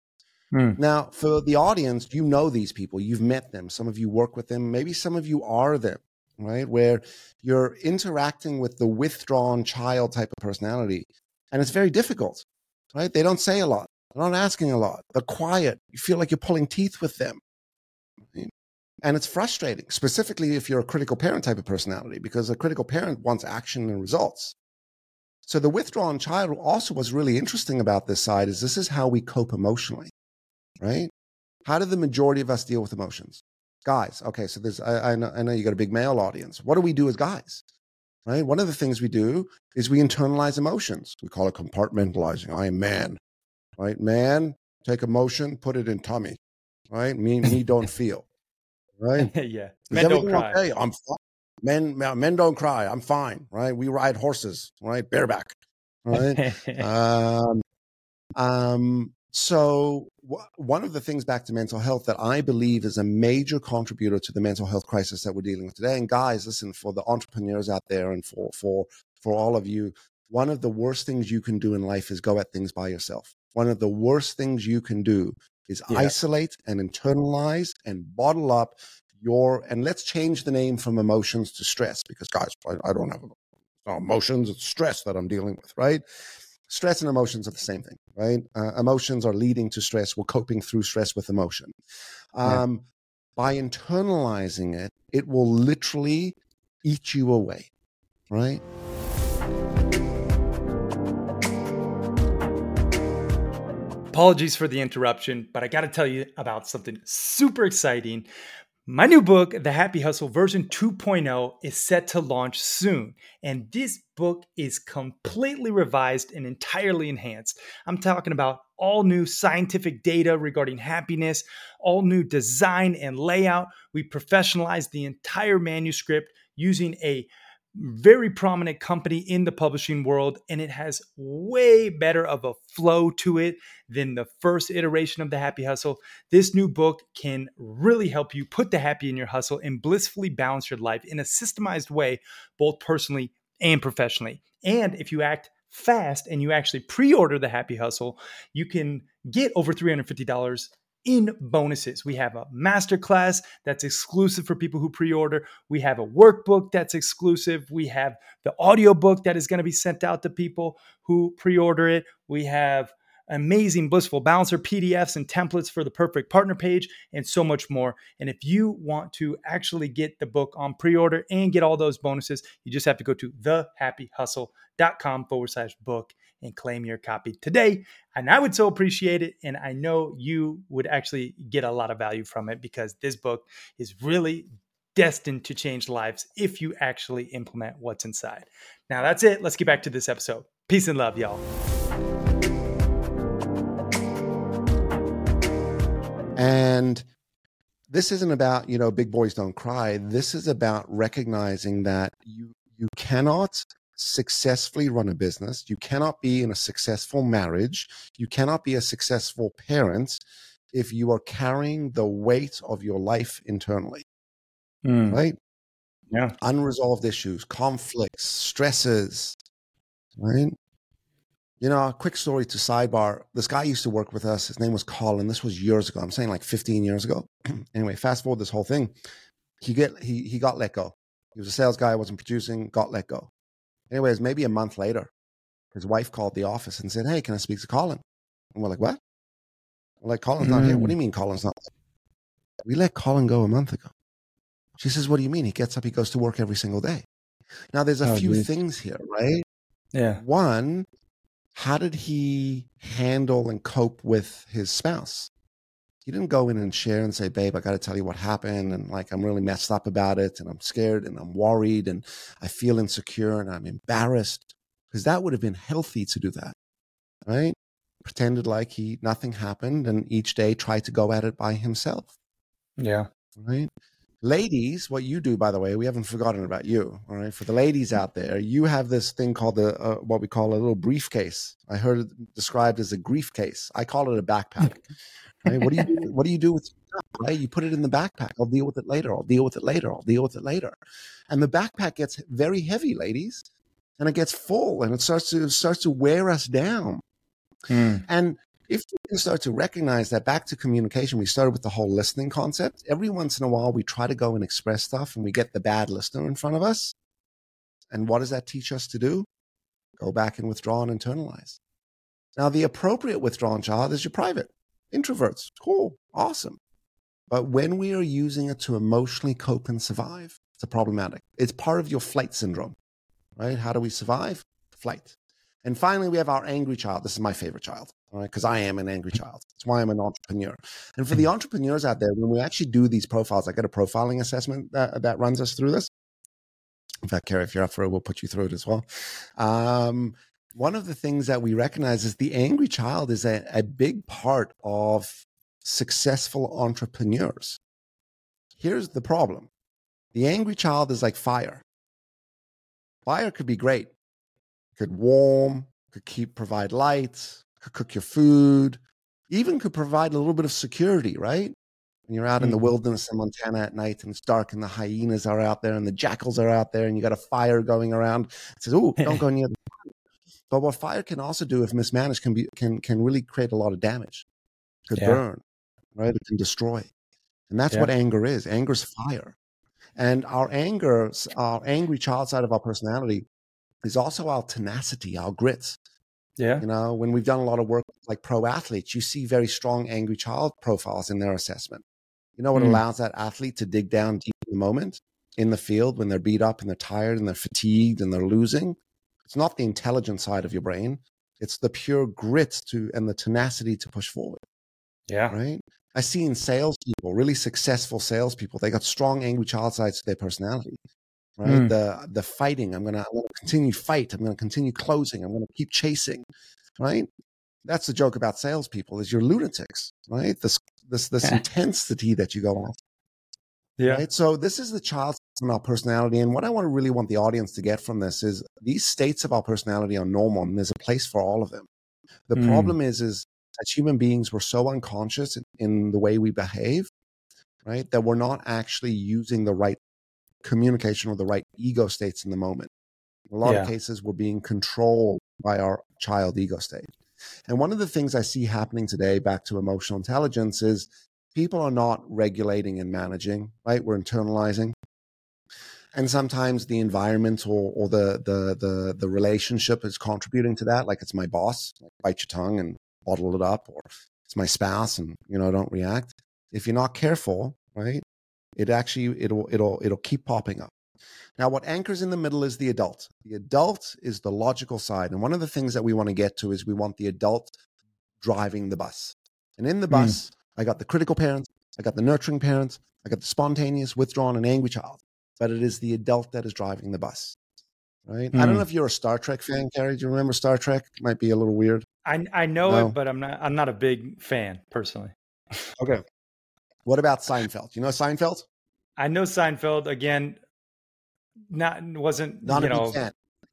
Mm. Now, for the audience, you know these people, you've met them, some of you work with them, maybe some of you are them, right? Where you're interacting with the withdrawn child type of personality. And it's very difficult, right? They don't say a lot, they're not asking a lot, they're quiet. You feel like you're pulling teeth with them. And it's frustrating, specifically if you're a critical parent type of personality, because a critical parent wants action and results. So the withdrawn child also was really interesting about this side is this is how we cope emotionally, right? How do the majority of us deal with emotions? Guys, okay, so there's I, I, know, I know you got a big male audience. What do we do as guys? Right? One of the things we do is we internalize emotions. We call it compartmentalizing. I am man. Right? Man, take emotion, put it in tummy. Right? Me, me don't feel. Right? yeah. Men don't cry. Okay? I'm fine men men don't cry. I'm fine, right? We ride horses, right? Bareback, right? um, um, so one of the things back to mental health that I believe is a major contributor to the mental health crisis that we're dealing with today. And guys, listen, for the entrepreneurs out there and for for for all of you, one of the worst things you can do in life is go at things by yourself. One of the worst things you can do is yeah. isolate and internalize and bottle up your and let's change the name from emotions to stress because guys, I, I don't have emotions, it's stress that I'm dealing with, right? stress and emotions are the same thing, right? Uh, emotions are leading to stress. We're coping through stress with emotion. Um, yeah. By internalizing it, it will literally eat you away, right? Apologies for the interruption, but I got to tell you about something super exciting my new book, The Happy Hustle version 2.0, is set to launch soon. And this book is completely revised and entirely enhanced. I'm talking about all new scientific data regarding happiness, all new design and layout. We professionalized the entire manuscript using a very prominent company in the publishing world, and it has way better of a flow to it than the first iteration of the Happy Hustle. This new book can really help you put the happy in your hustle and blissfully balance your life in a systemized way, both personally and professionally. And if you act fast and you actually pre order the Happy Hustle, you can get over $350 in bonuses. We have a masterclass that's exclusive for people who pre-order. We have a workbook that's exclusive. We have the audiobook that is going to be sent out to people who pre-order it. We have amazing blissful balancer PDFs and templates for the perfect partner page and so much more. And if you want to actually get the book on pre-order and get all those bonuses, you just have to go to thehappyhustle.com forward slash book and claim your copy today. And I would so appreciate it. And I know you would actually get a lot of value from it because this book is really destined to change lives if you actually implement what's inside. Now, that's it. Let's get back to this episode. Peace and love, y'all. And this isn't about, you know, big boys don't cry. This is about recognizing that you you cannot successfully run a business. You cannot be in a successful marriage. You cannot be a successful parent if you are carrying the weight of your life internally. Mm. Right? Yeah. Unresolved issues, conflicts, stresses, right? You know, a quick story to sidebar. This guy used to work with us. His name was Colin. This was years ago. I'm saying like 15 years ago. anyway, fast forward this whole thing. He get he he got let go. He was a sales guy, wasn't producing, got let go. Anyways, maybe a month later, his wife called the office and said, Hey, can I speak to Colin? And we're like, What? We're like, Colin's mm-hmm. not here. What do you mm. mean Colin's not? We let Colin go a month ago. She says, What do you mean? He gets up, he goes to work every single day. Now, there's a oh, few geez. things here, right? Yeah. One, how did he handle and cope with his spouse? He didn't go in and share and say, babe, I got to tell you what happened. And like, I'm really messed up about it. And I'm scared and I'm worried and I feel insecure and I'm embarrassed because that would have been healthy to do that. Right. Pretended like he, nothing happened and each day tried to go at it by himself. Yeah. Right. Ladies, what you do, by the way, we haven't forgotten about you. All right. For the ladies out there, you have this thing called the, uh, what we call a little briefcase. I heard it described as a grief case. I call it a backpack. Right? What do you do? What do you do with stuff? Right? You put it in the backpack. I'll deal with it later. I'll deal with it later. I'll deal with it later. And the backpack gets very heavy, ladies, and it gets full, and it starts to it starts to wear us down. Hmm. And if we can start to recognize that back to communication, we started with the whole listening concept. Every once in a while, we try to go and express stuff, and we get the bad listener in front of us. And what does that teach us to do? Go back and withdraw and internalize. Now, the appropriate withdrawn child is your private. Introverts, cool, awesome. But when we are using it to emotionally cope and survive, it's a problematic. It's part of your flight syndrome, right? How do we survive? Flight. And finally, we have our angry child. This is my favorite child, all right? Because I am an angry child. That's why I'm an entrepreneur. And for the entrepreneurs out there, when we actually do these profiles, I get a profiling assessment that, that runs us through this. In fact, Cary, if you're up for it, we'll put you through it as well. Um, one of the things that we recognize is the angry child is a, a big part of successful entrepreneurs. Here's the problem the angry child is like fire. Fire could be great, could warm, could keep provide light, could cook your food, even could provide a little bit of security, right? When you're out in the Mm. wilderness in Montana at night and it's dark and the hyenas are out there and the jackals are out there and you got a fire going around. It says, "Oh, don't go near the fire." But what fire can also do, if mismanaged, can be can can really create a lot of damage. It could Yeah. burn, right? It can destroy, and that's Yeah. what anger is. Anger is fire, and our anger, our angry child side of our personality, is also our tenacity, our grit. Yeah. You know, when we've done a lot of work like pro athletes, you see very strong angry child profiles in their assessment. You know what Mm. allows that athlete to dig down deep in the moment in the field when they're beat up and they're tired and they're fatigued and they're losing? It's not the intelligent side of your brain. It's the pure grit to and the tenacity to push forward, Yeah. right? I see in salespeople, really successful salespeople, they got strong angry child sides to their personality. Right. Mm. The the fighting. I'm gonna I'm gonna continue fight. I'm gonna continue closing. I'm gonna keep chasing. Right. That's the joke about salespeople is you're lunatics, right? This this this intensity that you go after. Yeah. Right. So this is the child in our personality. And what I want to really want the audience to get from this is these states of our personality are normal and there's a place for all of them. The Mm. problem is, is as human beings, we're so unconscious in, in the way we behave, right? That we're not actually using the right communication or the right ego states in the moment. In a lot Yeah. of cases, we're being controlled by our child ego state. And one of the things I see happening today, back to emotional intelligence, is people are not regulating and managing, right? We're internalizing. And sometimes the environment or, or the, the the the relationship is contributing to that. Like it's my boss, like bite your tongue and bottle it up, or it's my spouse and you know don't react. If you're not careful, right, it actually it'll it'll it'll keep popping up. Now, what anchors in the middle is the adult. The adult is the logical side. And one of the things that we want to get to is we want the adult driving the bus. And in the Mm. Bus, I got the critical parents, I got the nurturing parents, I got the spontaneous, withdrawn, and angry child. But it is the adult that is driving the bus. Right? I don't Mm. know if you're a Star Trek fan, Cary. Do you remember Star Trek? It Might be a little weird. I I know No. it, but I'm not I'm not a big fan personally. Okay. What about Seinfeld? You know Seinfeld? I know Seinfeld again. Not wasn't Not you a know. big fan.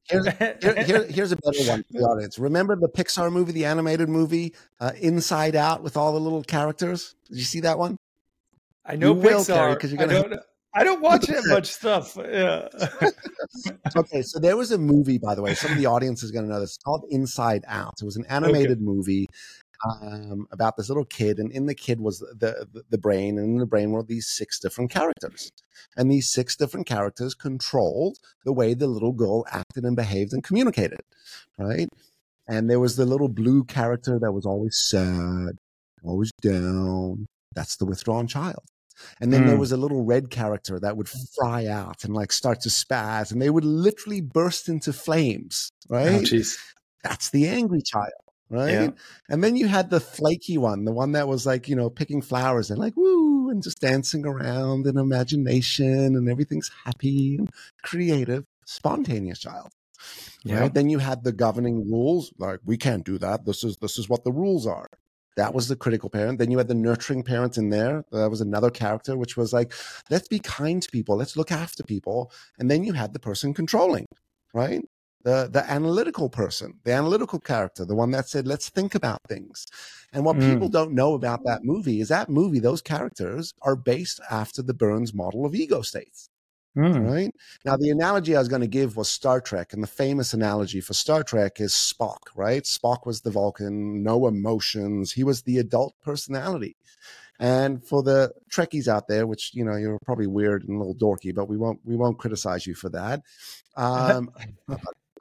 Here's, here, here, here's a better one for the audience. Remember the Pixar movie, the animated movie, uh, Inside Out, with all the little characters? Did you see that one? I know You Pixar. 'cause you're I gonna- don't. I don't watch that much stuff. Yeah. Okay, so there was a movie, by the way. Some of the audience is going to know this. It's called Inside Out. It was an animated movie um, about this little kid, and in the kid was the, the the brain, and in the brain were these six different characters, and these six different characters controlled the way the little girl acted and behaved and communicated, right? And there was the little blue character that was always sad, always down. That's the withdrawn child. And then there Mm. was a little red character that would fry out and like start to spaz, and they would literally burst into flames, Oh, right? jeez. That's the angry child, right? Yeah. And then you had the flaky one, the one that was like, you know, picking flowers and like, woo, and just dancing around in imagination and everything's happy and creative, spontaneous child. Yeah. Right? Then you had the governing rules, like we can't do that. This is this is what the rules are. That was the critical parent. Then you had the nurturing parent in there. That was another character, which was like, let's be kind to people, let's look after people. And then you had the person controlling, right? The the analytical person, the analytical character, the one that said, let's think about things. And what Mm. people don't know about that movie is that movie, those characters are based after the Berne's model of ego states Mm. right? Now, the analogy I was going to give was Star Trek, and the famous analogy for Star Trek is Spock, right? Spock was the Vulcan, no emotions. He was the adult personality. And for the Trekkies out there, which you know you're probably weird and a little dorky, but we won't we won't criticize you for that. Um,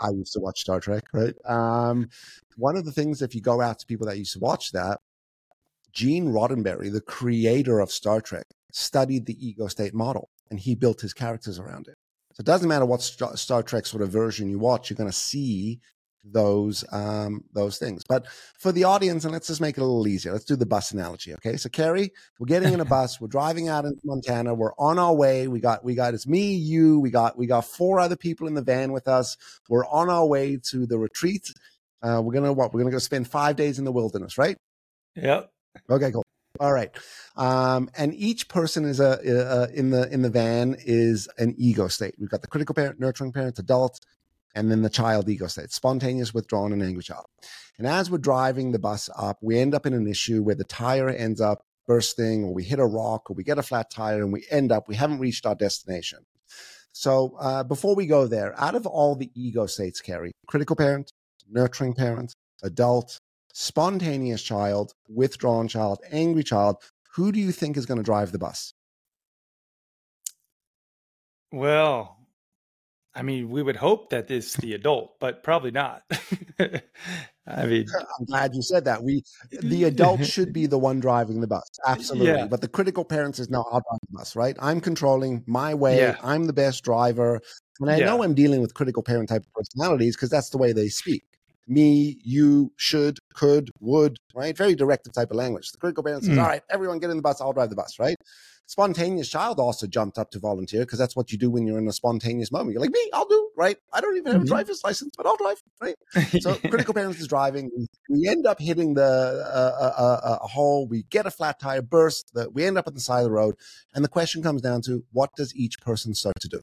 I used to watch Star Trek, right? Um, one of the things, if you go out to people that used to watch that, Gene Roddenberry, the creator of Star Trek, studied the ego state model and he built his characters around it. So it doesn't matter what Star, Star Trek sort of version you watch, you're going to see those um, those things. But for the audience, and let's just make it a little easier. Let's do the bus analogy, okay? So Cary, we're getting in a bus. We're driving out into Montana. We're on our way. We got we got it's me, you. We got we got four other people in the van with us. We're on our way to the retreat. Uh, we're gonna what? We're gonna go spend five days in the wilderness, right? Yep. Okay, cool. All right. Um, and each person is a uh, in the in the van is an ego state. We've got the critical parent, nurturing parent, adult, and then the child ego state, spontaneous, withdrawn, and angry child. And as we're driving the bus up, we end up in an issue where the tire ends up bursting, or we hit a rock, or we get a flat tire, and we end up, we haven't reached our destination. So uh, before we go there, out of all the ego states, Cary, critical parent, nurturing parent, adult, spontaneous child, withdrawn child, angry child, who do you think is going to drive the bus? Well, I mean, we would hope that it's the adult, but probably not. I mean, I'm glad you said that. We, the adult, should be the one driving the bus, absolutely. Yeah. But the critical parents is now I'll drive the bus, right? I'm controlling my way. Yeah. I'm the best driver, and I yeah. know I'm dealing with critical parent type of personalities because that's the way they speak. Me, you, should, could, would, right? Very directive type of language. The critical parent says, mm. "All right, everyone get in the bus. I'll drive the bus," right? Spontaneous child also jumped up to volunteer because that's what you do when you're in a spontaneous moment. You're like, me, I'll do, right? I don't even have a mm-hmm. driver's license, but I'll drive, right? So critical parents is driving. We end up hitting the uh, uh, uh, uh, a hole. We get a flat tire burst. The, we end up on the side of the road. And the question comes down to what does each person start to do?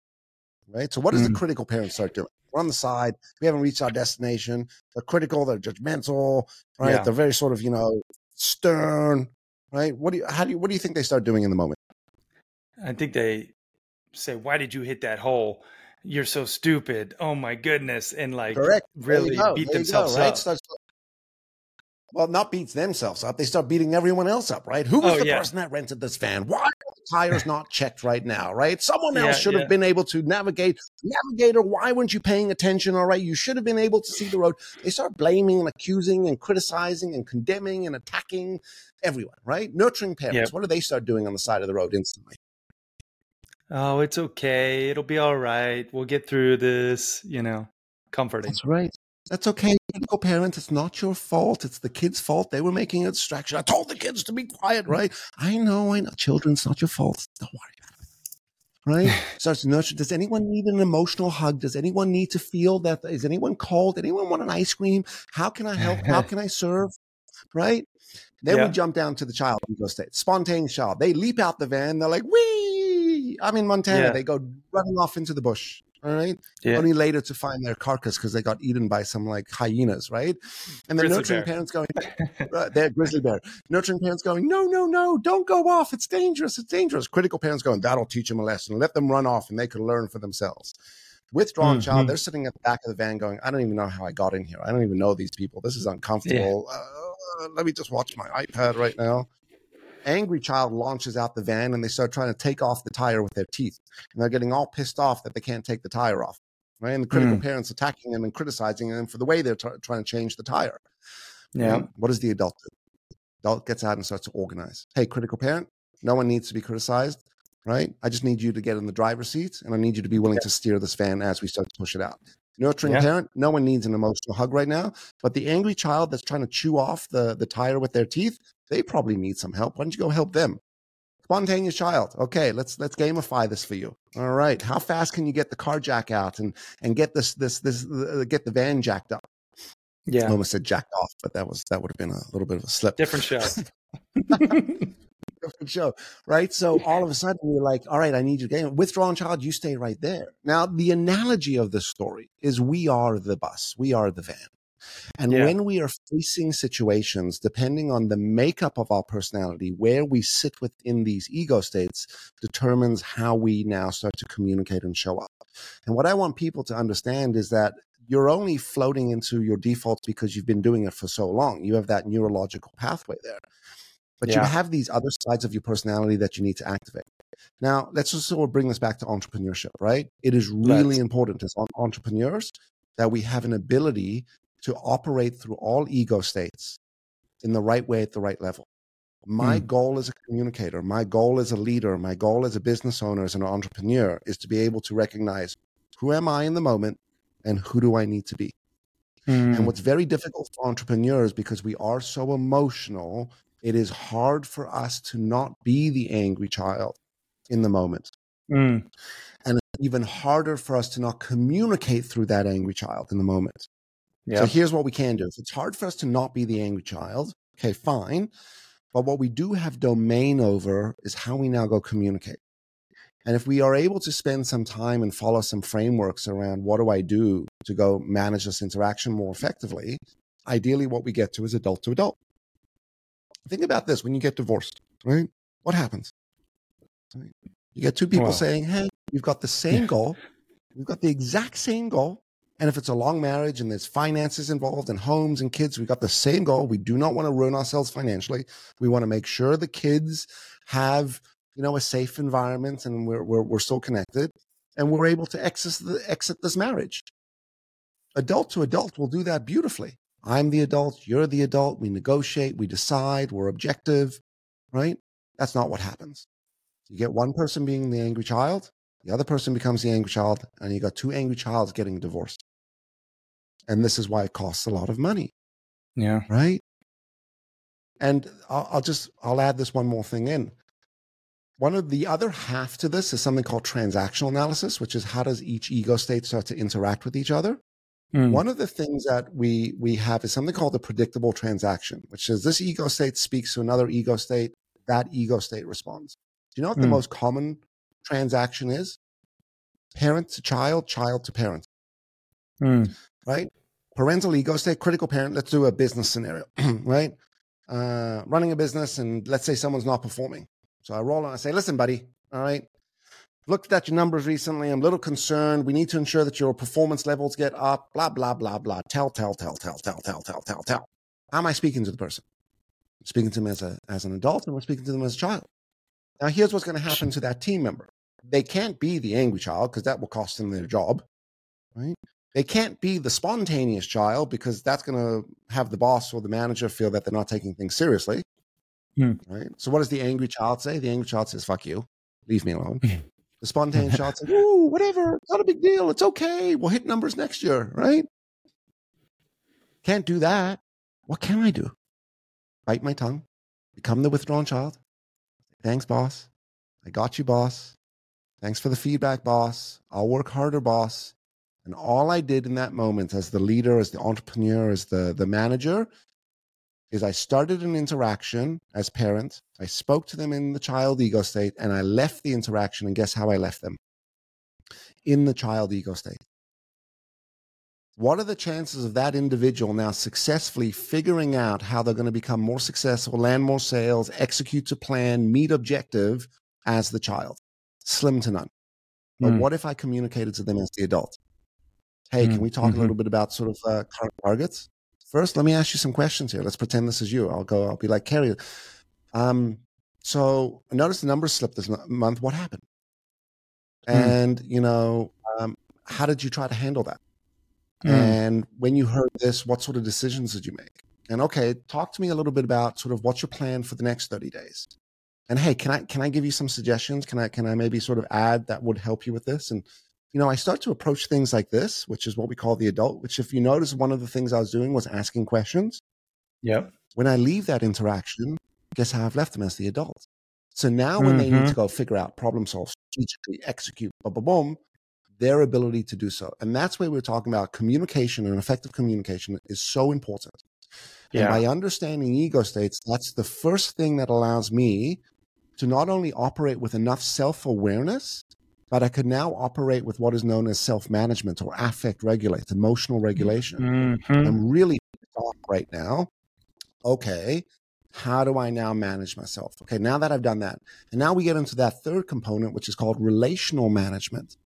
Right. So what does mm. the critical parent start doing? We're on the side. We haven't reached our destination. They're critical. They're judgmental. Right. Yeah. They're very sort of, you know, stern. Right. What do you, how do you, what do you think they start doing in the moment? I think they say, "Why did you hit that hole? You're so stupid! Oh my goodness!" And like Correct. really beat there themselves go, right? up. Starts, well, not beats themselves up. They start beating everyone else up, right? Who was oh, the yeah. person that rented this van? Why are the tires not checked right now, right? Someone else yeah, should yeah. have been able to navigate. Navigator, why weren't you paying attention? All right, you should have been able to see the road. They start blaming and accusing and criticizing and condemning and attacking everyone, right? Nurturing parents, yep. what do they start doing on the side of the road instantly? Oh, it's okay. It'll be all right. We'll get through this, you know, comforting. That's right. That's okay. Parent, it's not your fault. It's the kid's fault. They were making a distraction. I told the kids to be quiet, mm. right? I know, I know. Children, it's not your fault. Don't worry right? Starts to nurture. Does anyone need an emotional hug? Does anyone need to feel that? Is anyone cold? Anyone want an ice cream? How can I help? How can I serve? Right? Then yeah. we jump down to the child ego state, spontaneous child. They leap out the van. They're like, wee! I'm in Montana. Yeah. They go running off into the bush. All right. Yeah. Only later to find their carcass because they got eaten by some like hyenas, right? And the nurturing bear. parents going, uh, they're grizzly bear. Nurturing parents going, no, no, no, don't go off. It's dangerous. It's dangerous. Critical parents going, that'll teach them a lesson. Let them run off and they could learn for themselves. Withdrawn mm-hmm. child, they're sitting at the back of the van going, I don't even know how I got in here. I don't even know these people. This is uncomfortable. Yeah. Uh, let me just watch my iPad right now. Angry child launches out the van and they start trying to take off the tire with their teeth. And they're getting all pissed off that they can't take the tire off. Right. And the critical mm. parents attacking them and criticizing them for the way they're t- trying to change the tire. Yeah. And what does the adult do? Adult gets out and starts to organize. Hey, critical parent, no one needs to be criticized. Right. I just need you to get in the driver's seat and I need you to be willing yeah. to steer this van as we start to push it out nurturing yeah. parent no one needs an emotional hug right now but the angry child that's trying to chew off the the tire with their teeth they probably need some help. Why don't you go help them? Spontaneous child. Okay let's let's gamify this for you. All right how fast can you get the car jack out and and get this this this uh, get the van jacked up? Yeah. I almost said jacked off but that was that would have been a little bit of a slip. Different show. Different show, right? So all of a sudden you're like, all right, I need you to get withdrawn child, you stay right there. Now, the analogy of this story is we are the bus, we are the van. And yeah. when we are facing situations, depending on the makeup of our personality, where we sit within these ego states determines how we now start to communicate and show up. And what I want people to understand is that you're only floating into your defaults because you've been doing it for so long. You have that neurological pathway there. But yeah. you have these other sides of your personality that you need to activate. Now, let's just sort of bring this back to entrepreneurship, right? It is really right. important as entrepreneurs that we have an ability to operate through all ego states in the right way at the right level. My mm. goal as a communicator, my goal as a leader, my goal as a business owner, as an entrepreneur is to be able to recognize who am I in the moment and who do I need to be. Mm. And what's very difficult for entrepreneurs because we are so emotional it is hard for us to not be the angry child in the moment. Mm. And it's even harder for us to not communicate through that angry child in the moment. Yeah. So here's what we can do. If it's hard for us to not be the angry child, okay, fine. But what we do have domain over is how we now go communicate. And if we are able to spend some time and follow some frameworks around what do I do to go manage this interaction more effectively, ideally what we get to is adult to adult. Think about this when you get divorced, right? What happens? You get two people saying, Hey, we've got the same yeah. goal. We've got the exact same goal. And if it's a long marriage and there's finances involved and homes and kids, we've got the same goal. We do not want to ruin ourselves financially. We want to make sure the kids have, you know, a safe environment and we're, we're, we're still connected and we're able to exit, the, exit this marriage. Adult to adult will do that beautifully. I'm the adult, you're the adult, we negotiate, we decide, we're objective, right? That's not what happens. You get one person being the angry child, the other person becomes the angry child, and you got two angry childs getting divorced. And this is why it costs a lot of money. Yeah. Right. And I'll, I'll just I'll add this one more thing in. One of the other half to this is something called transactional analysis, which is how does each ego state start to interact with each other? Mm. One of the things that we we have is something called the predictable transaction, which is this ego state speaks to another ego state, that ego state responds. Do you know what mm. the most common transaction is? Parent to child, child to parent. Mm. Right? Parental ego state, critical parent. Let's do a business scenario, right? Uh, running a business, and let's say someone's not performing. So I roll and I say, listen, buddy, all right, looked at your numbers recently. I'm a little concerned. We need to ensure that your performance levels get up, blah, blah, blah, blah. Tell, tell, tell, tell, tell, tell, tell, tell, tell. How am I speaking to the person? I'm speaking to them as, a, as an adult and we're speaking to them as a child. Now, here's what's going to happen to that team member. They can't be the angry child because that will cost them their job, right? They can't be the spontaneous child because that's going to have the boss or the manager feel that they're not taking things seriously. Hmm. Right. So, what does the angry child say? The angry child says, fuck you, leave me alone. The spontaneous child says, "Ooh, whatever, it's not a big deal. It's okay. We'll hit numbers next year, right?" Can't do that. What can I do? Bite my tongue, become the withdrawn child. Thanks, boss. I got you, boss. Thanks for the feedback, boss. I'll work harder, boss. And all I did in that moment as the leader, as the entrepreneur, as the, the manager is I started an interaction as parent. I spoke to them in the child ego state and I left the interaction. And guess how I left them? In the child ego state. What are the chances of that individual now successfully figuring out how they're going to become more successful, land more sales, execute to plan, meet objective as the child? Slim to none. But mm. what if I communicated to them as the adult? Hey, mm. can we talk mm-hmm. a little bit about sort of uh, current targets? First, let me ask you some questions here. Let's pretend this is you. I'll go, I'll be like, Cary, um, so notice the numbers slipped this month. What happened? Mm. And, you know, um, how did you try to handle that? Mm. And when you heard this, what sort of decisions did you make? And okay, talk to me a little bit about sort of what's your plan for the next 30 days. And hey, can I can I give you some suggestions? Can I can I maybe sort of add that would help you with this? And you know, I start to approach things like this, which is what we call the adult, which if you notice, one of the things I was doing was asking questions. yeah When I leave that interaction, guess how I've left them as the adult. So now when mm-hmm. they need to mm-hmm. go figure out, problem solve, strategically execute, boom, boom, boom, their ability to do so. And that's where we're talking about communication and effective communication is so important. Yeah. And by understanding ego states, that's the first thing that allows me to not only operate with enough self awareness but I could now operate with what is known as self management or affect regulate, emotional regulation. Mm-hmm. I'm really off right now. Okay, how do I now manage myself? Okay, now that I've done that, and now we get into that third component, which is called relational management.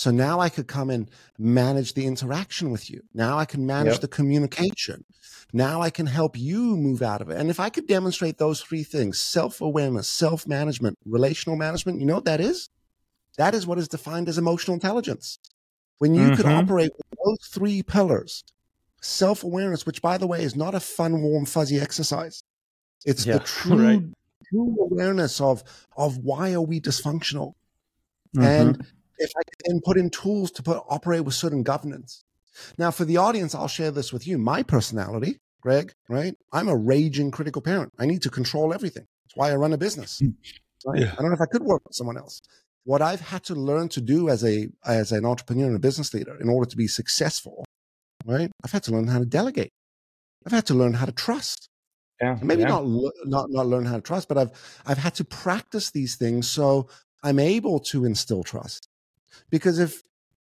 So now I could come and manage the interaction with you. Now I can manage yep. the communication. Now I can help you move out of it. And if I could demonstrate those three things self awareness, self management, relational management you know what that is? That is what is defined as emotional intelligence. When you mm-hmm. could operate with those three pillars, self awareness, which by the way is not a fun, warm, fuzzy exercise. It's yeah, the true, right. true awareness of, of why are we dysfunctional? Mm-hmm. And if I can put in tools to put operate with certain governance. Now, for the audience, I'll share this with you. My personality, Greg, right? I'm a raging critical parent. I need to control everything. That's why I run a business. Hmm. Right? Yeah. I don't know if I could work with someone else what I've had to learn to do as a as an entrepreneur and a business leader in order to be successful, right? I've had to learn how to delegate. I've had to learn how to trust. Yeah, maybe yeah. not not not learn how to trust, but I've I've had to practice these things. So I'm able to instill trust. Because if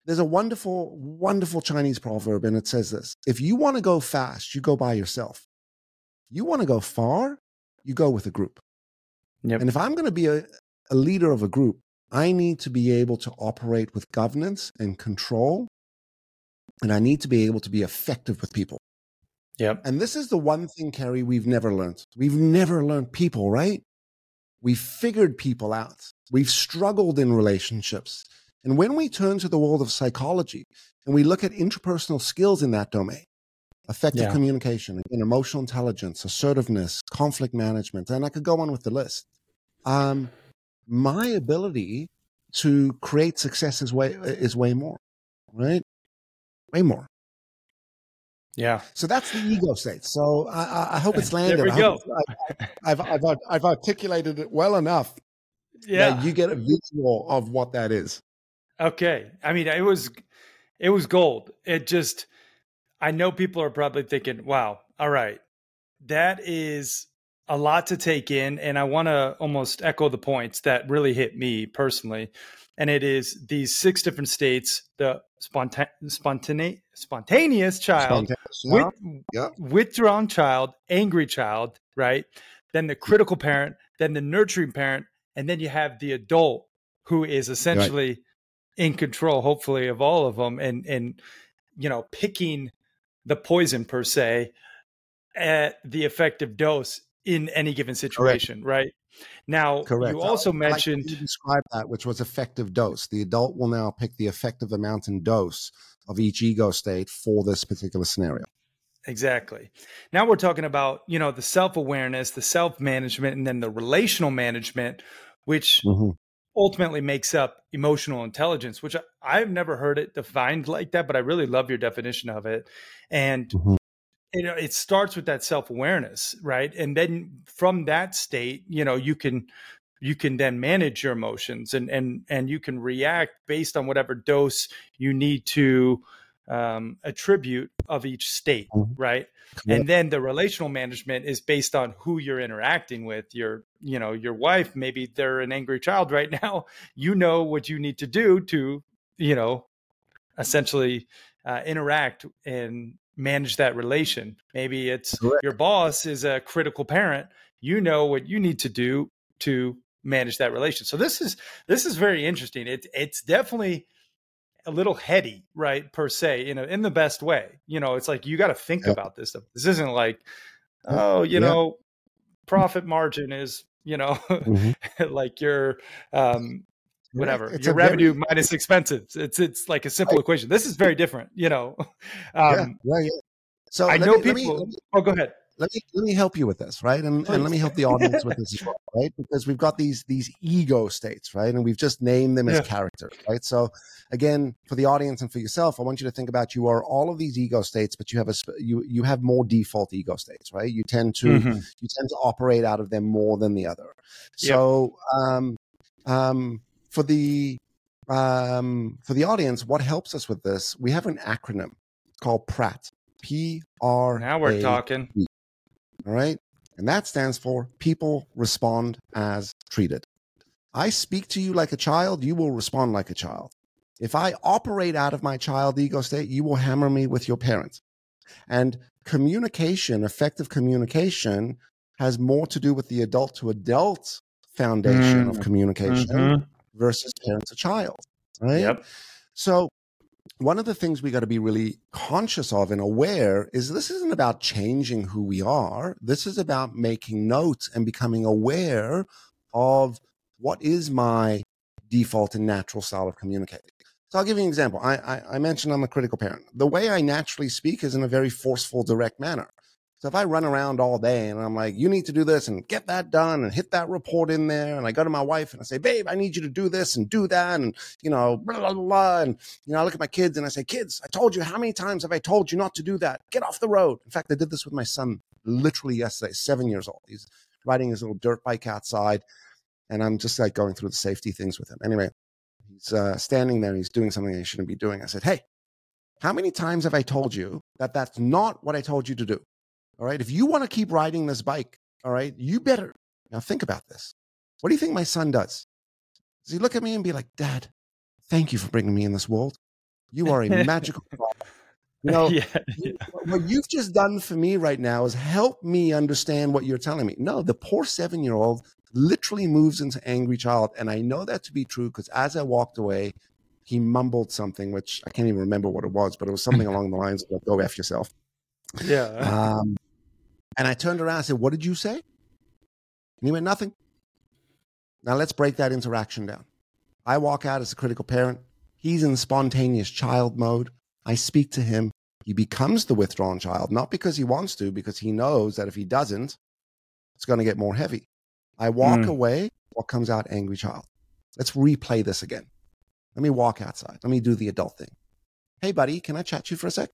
there's a wonderful, wonderful Chinese proverb, and it says this if you want to go fast, you go by yourself. You want to go far, you go with a group. Yep. And if I'm going to be a, a leader of a group, I need to be able to operate with governance and control. And I need to be able to be effective with people. Yep. And this is the one thing, Cary, we've never learned. We've never learned people, right? We've figured people out. We've struggled in relationships. And when we turn to the world of psychology and we look at interpersonal skills in that domain, effective yeah. communication, again, emotional intelligence, assertiveness, conflict management, and I could go on with the list. Um, my ability to create success is way is way more, right? Way more. Yeah. So that's the ego state. So I, I hope it's landed. There we go. I've, I've, I've, I've, articulated it well enough. Yeah. you get a visual of what that is. Okay. I mean, it was, it was gold. It just, I know people are probably thinking, wow, all right, that is a lot to take in. And I want to almost echo the points that really hit me personally. And it is these six different states the sponta- spontane- spontaneous child, spontaneous. With, yeah. withdrawn child, angry child, right? Then the critical parent, then the nurturing parent, and then you have the adult who is essentially right. In control, hopefully, of all of them, and and you know picking the poison per se at the effective dose in any given situation, Correct. right? Now, Correct. you also I, mentioned like you described that, which was effective dose. The adult will now pick the effective amount and dose of each ego state for this particular scenario. Exactly. Now we're talking about, you know, the self-awareness, the self-management, and then the relational management, which mm-hmm. Ultimately makes up emotional intelligence, which I, have never heard it defined like that, but I really love your definition of it. And mm-hmm you know it starts with that self-awareness right and then from that state you know you can you can then manage your emotions and and and you can react based on whatever dose you need to um, attribute of each state mm-hmm. right yeah. and then the relational management is based on who you're interacting with your you know your wife maybe they're an angry child right now you know what you need to do to you know essentially uh, interact and manage that relation. Maybe it's Correct. your boss is a critical parent. You know what you need to do to manage that relation. So this is this is very interesting. It's it's definitely a little heady, right? Per se, in a, in the best way. You know, it's like you got to think yep. about this stuff. This isn't like, oh, you know, profit margin is you know mm-hmm. like your um whatever it's your revenue very, minus expenses. It's it's like a simple I, equation. This is very different, you know. Um, yeah, yeah, yeah. So I know me, people. Me, oh, go ahead. Let me let me help you with this, right? And, and let me help the audience with this as well, right? Because we've got these these ego states, right? And we've just named them as characters, right? So again, for the audience and for yourself, I want you to think about you are all of these ego states, but you have a you you have more default ego states, right? You tend to mm-hmm. you tend to operate out of them more than the other. So um um for the um, for the audience, what helps us with this? We have an acronym called PRAT. P R. Now we're talking. All right, and that stands for People Respond as Treated. I speak to you like a child, you will respond like a child. If I operate out of my child ego state, you will hammer me with your parents. And communication, effective communication, has more to do with the adult to adult foundation mm. of communication mm-hmm versus parent to child, right? Yep. So one of the things we got to be really conscious of and aware is this isn't about changing who we are. This is about making notes and becoming aware of what is my default and natural style of communicating. So I'll give you an example. I, I, I mentioned I'm a critical parent. The way I naturally speak is in a very forceful, direct manner. So if I run around all day and I'm like, you need to do this and get that done and hit that report in there, and I go to my wife and I say, babe, I need you to do this and do that, and you know, blah blah blah, and you know, I look at my kids and I say, kids, I told you how many times have I told you not to do that? Get off the road. In fact, I did this with my son literally yesterday, seven years old. He's riding his little dirt bike outside, and I'm just like going through the safety things with him. Anyway, he's uh, standing there, he's doing something he shouldn't be doing. I said, hey, how many times have I told you that that's not what I told you to do? All right. If you want to keep riding this bike, all right, you better now think about this. What do you think my son does? Does he look at me and be like, Dad, thank you for bringing me in this world. You are a magical father. You know, yeah, yeah. what you've just done for me right now is help me understand what you're telling me. No, the poor seven year old literally moves into angry child. And I know that to be true because as I walked away, he mumbled something, which I can't even remember what it was, but it was something along the lines of, go F yourself. Yeah. Um, and I turned around and said, What did you say? And he went, Nothing. Now let's break that interaction down. I walk out as a critical parent. He's in spontaneous child mode. I speak to him. He becomes the withdrawn child, not because he wants to, because he knows that if he doesn't, it's going to get more heavy. I walk mm. away. What comes out? Angry child. Let's replay this again. Let me walk outside. Let me do the adult thing. Hey, buddy, can I chat you for a sec?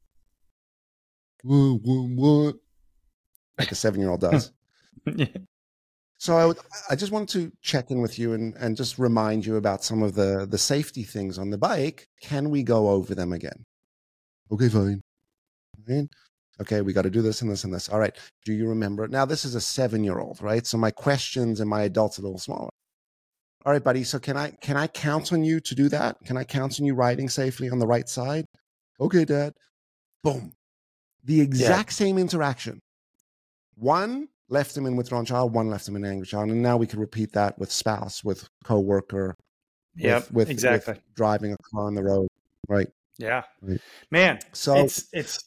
What? what, what? Like a seven year old does. yeah. So I, would, I just wanted to check in with you and, and just remind you about some of the, the safety things on the bike. Can we go over them again? Okay, fine. Fine. Okay, we got to do this and this and this. All right. Do you remember? Now, this is a seven year old, right? So my questions and my adults are a little smaller. All right, buddy. So can I can I count on you to do that? Can I count on you riding safely on the right side? Okay, Dad. Boom. The exact yeah. same interaction. One left him in withdrawn child, one left him in angry child, and now we can repeat that with spouse, with coworker. Yeah, with, with, exactly. With driving a car on the road, right? Yeah, right. man. So it's it's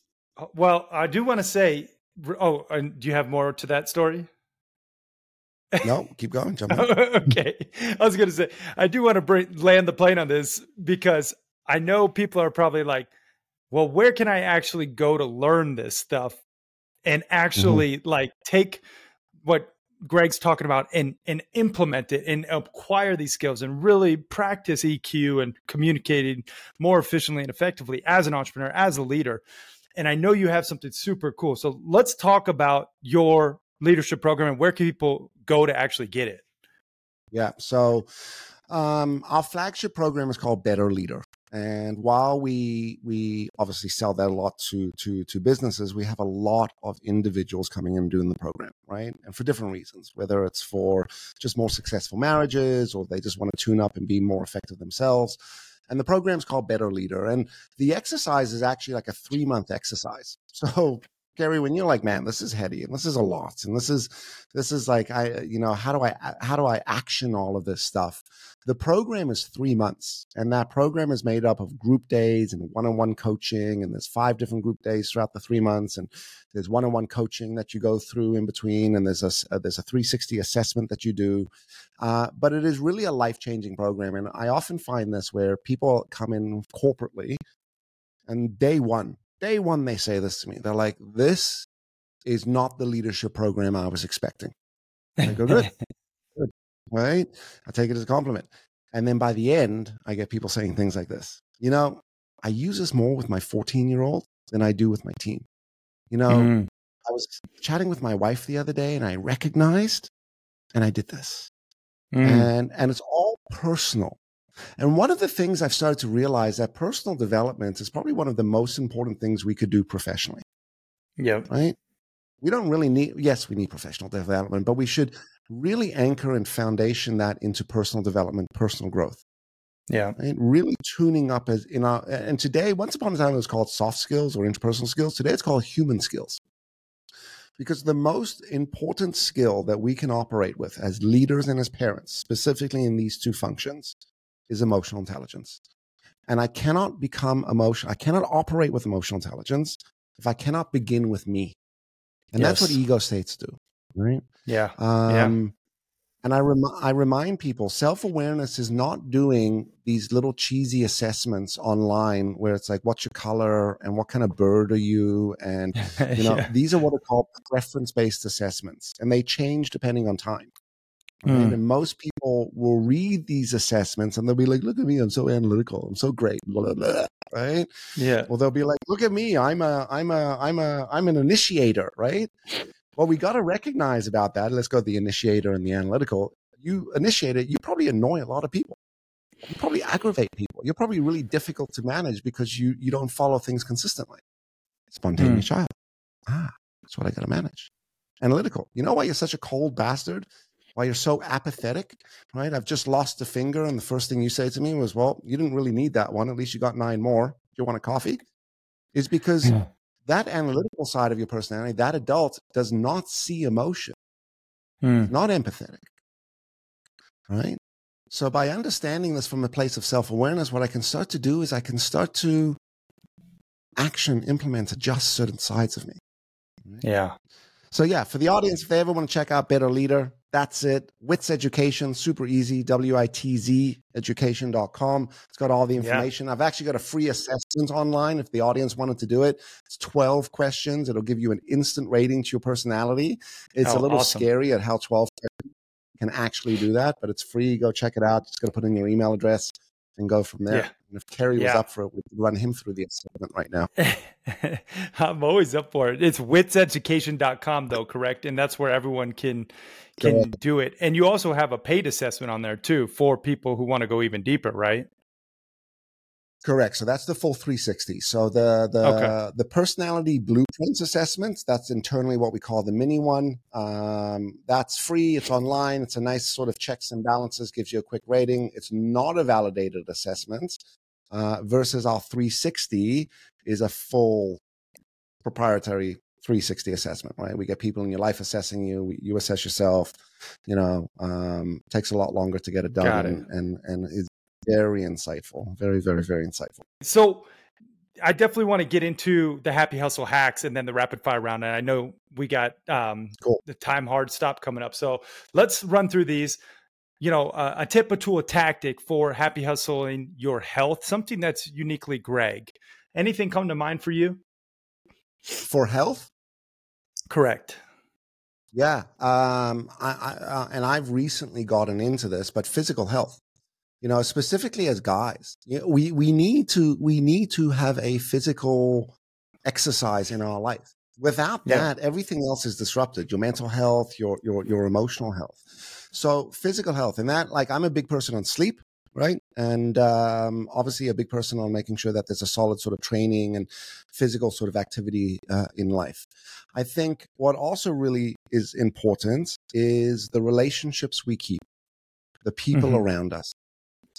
well, I do want to say. Oh, and do you have more to that story? no, keep going. Jump okay, I was going to say I do want to bring, land the plane on this because I know people are probably like, "Well, where can I actually go to learn this stuff?" And mm-hmm. actually mm-hmm. like take what Greg's talking about and and implement it and acquire these skills and really practice EQ and communicating more efficiently and effectively as an entrepreneur, as a leader. And I know you have something super cool. So let's talk about your leadership program and where can people go to actually get it? Yeah. So um, our flagship program is called Better Leader. And while we we obviously sell that a lot to to to businesses, we have a lot of individuals coming in and doing the program, right? And for different reasons, whether it's for just more successful marriages or they just want to tune up and be more effective themselves. And the program's called Better Leader. And the exercise is actually like a three month exercise. So Cary, when you're like, man, this is heady and this is a lot, and this is this is like, I, uh, you know, how do I uh, how do I action all of this stuff? The program is three months, and that program is made up of group days and one-on-one coaching, and there's five different group days throughout the three months, and there's one-on-one coaching that you go through in between, and there's a, a uh, there's a 360 assessment that you do. Uh, but it is really a life-changing program, and I often find this where people come in corporately, and day one day one they say this to me. They're like, "This is not the leadership program I was expecting." I go, "Good, good, right?" I take it as a compliment. And then by the end, I get people saying things like this. You know, I use this more with my 14 year old than I do with my team. You know, mm. I was chatting with my wife the other day and I recognized and I did this. Mm. And and it's all personal. And one of the things I've started to realize that personal development is probably one of the most important things we could do professionally. Yeah. Right? We don't really need, yes, we need professional development, but we should really anchor and foundation that into personal development, personal growth. Yeah. Right? Really tuning up as in our, and today, once upon a time, it was called soft skills or interpersonal skills. Today, it's called human skills. Because the most important skill that we can operate with as leaders and as parents, specifically in these two functions, is emotional intelligence. And I cannot become emotion. I cannot operate with emotional intelligence if I cannot begin with me. And yes. that's what ego states do. Right. Yeah. Um, yeah. And I, rem- I remind people self awareness is not doing these little cheesy assessments online where it's like, what's your color and what kind of bird are you? And, you know, yeah. these are what are called preference based assessments and they change depending on time. Mm. And most people will read these assessments and they'll be like, look at me, I'm so analytical, I'm so great, blah, blah, blah, right? Yeah. Well, they'll be like, look at me, I'm a, I'm a, I'm a, I'm an initiator, right? Well, we got to recognize about that. Let's go the initiator and the analytical. You initiate it, you probably annoy a lot of people. You probably aggravate people. You're probably really difficult to manage because you you don't follow things consistently. Spontaneous mm. child. Ah, that's what I got to manage. Analytical. You know why you're such a cold bastard? Why you're so apathetic, right? I've just lost a finger, and the first thing you say to me was, "Well, you didn't really need that one. At least you got nine more. Do you want a coffee?" Is because yeah. that analytical side of your personality, that adult, does not see emotion, mm. not empathetic, right? So by understanding this from a place of self awareness, what I can start to do is I can start to action, implement, adjust certain sides of me. Right? Yeah. So yeah, for the audience, if they ever want to check out Better Leader, that's it. Witz Education, super easy. W-I-T-Z education.com. It's got all the information. Yeah. I've actually got a free assessment online if the audience wanted to do it. It's 12 questions. It'll give you an instant rating to your personality. It's oh, a little awesome. scary at how 12 can actually do that, but it's free. Go check it out. Just got to put in your email address and go from there. Yeah. And if Cary yeah. was up for it, we could run him through the assessment right now. I'm always up for it. It's witzeducation.com though, correct? And that's where everyone can can do it. And you also have a paid assessment on there too for people who want to go even deeper, right? Correct. So that's the full 360. So the the okay. the personality blueprints assessment, that's internally what we call the mini one. Um, that's free. It's online. It's a nice sort of checks and balances, gives you a quick rating. It's not a validated assessment. Uh, versus our 360 is a full proprietary 360 assessment, right? We get people in your life assessing you. You assess yourself. You know, um, takes a lot longer to get it done, it. and and and it's very insightful. Very, very, very insightful. So I definitely want to get into the happy hustle hacks and then the rapid fire round. And I know we got um, cool. the time hard stop coming up. So let's run through these. You know, uh, a tip, a tool, a tactic for happy hustling your health, something that's uniquely Greg. Anything come to mind for you? For health? Correct. Yeah. Um, I, I uh, and I've recently gotten into this, but physical health you know specifically as guys. You know, we we need to we need to have a physical exercise in our life. Without yeah. that everything else is disrupted your mental health your your your emotional health. So physical health and that like i'm a big person on sleep right? And um, obviously a big person on making sure that there's a solid sort of training and physical sort of activity uh, in life. I think what also really is important is the relationships we keep the people mm-hmm. around us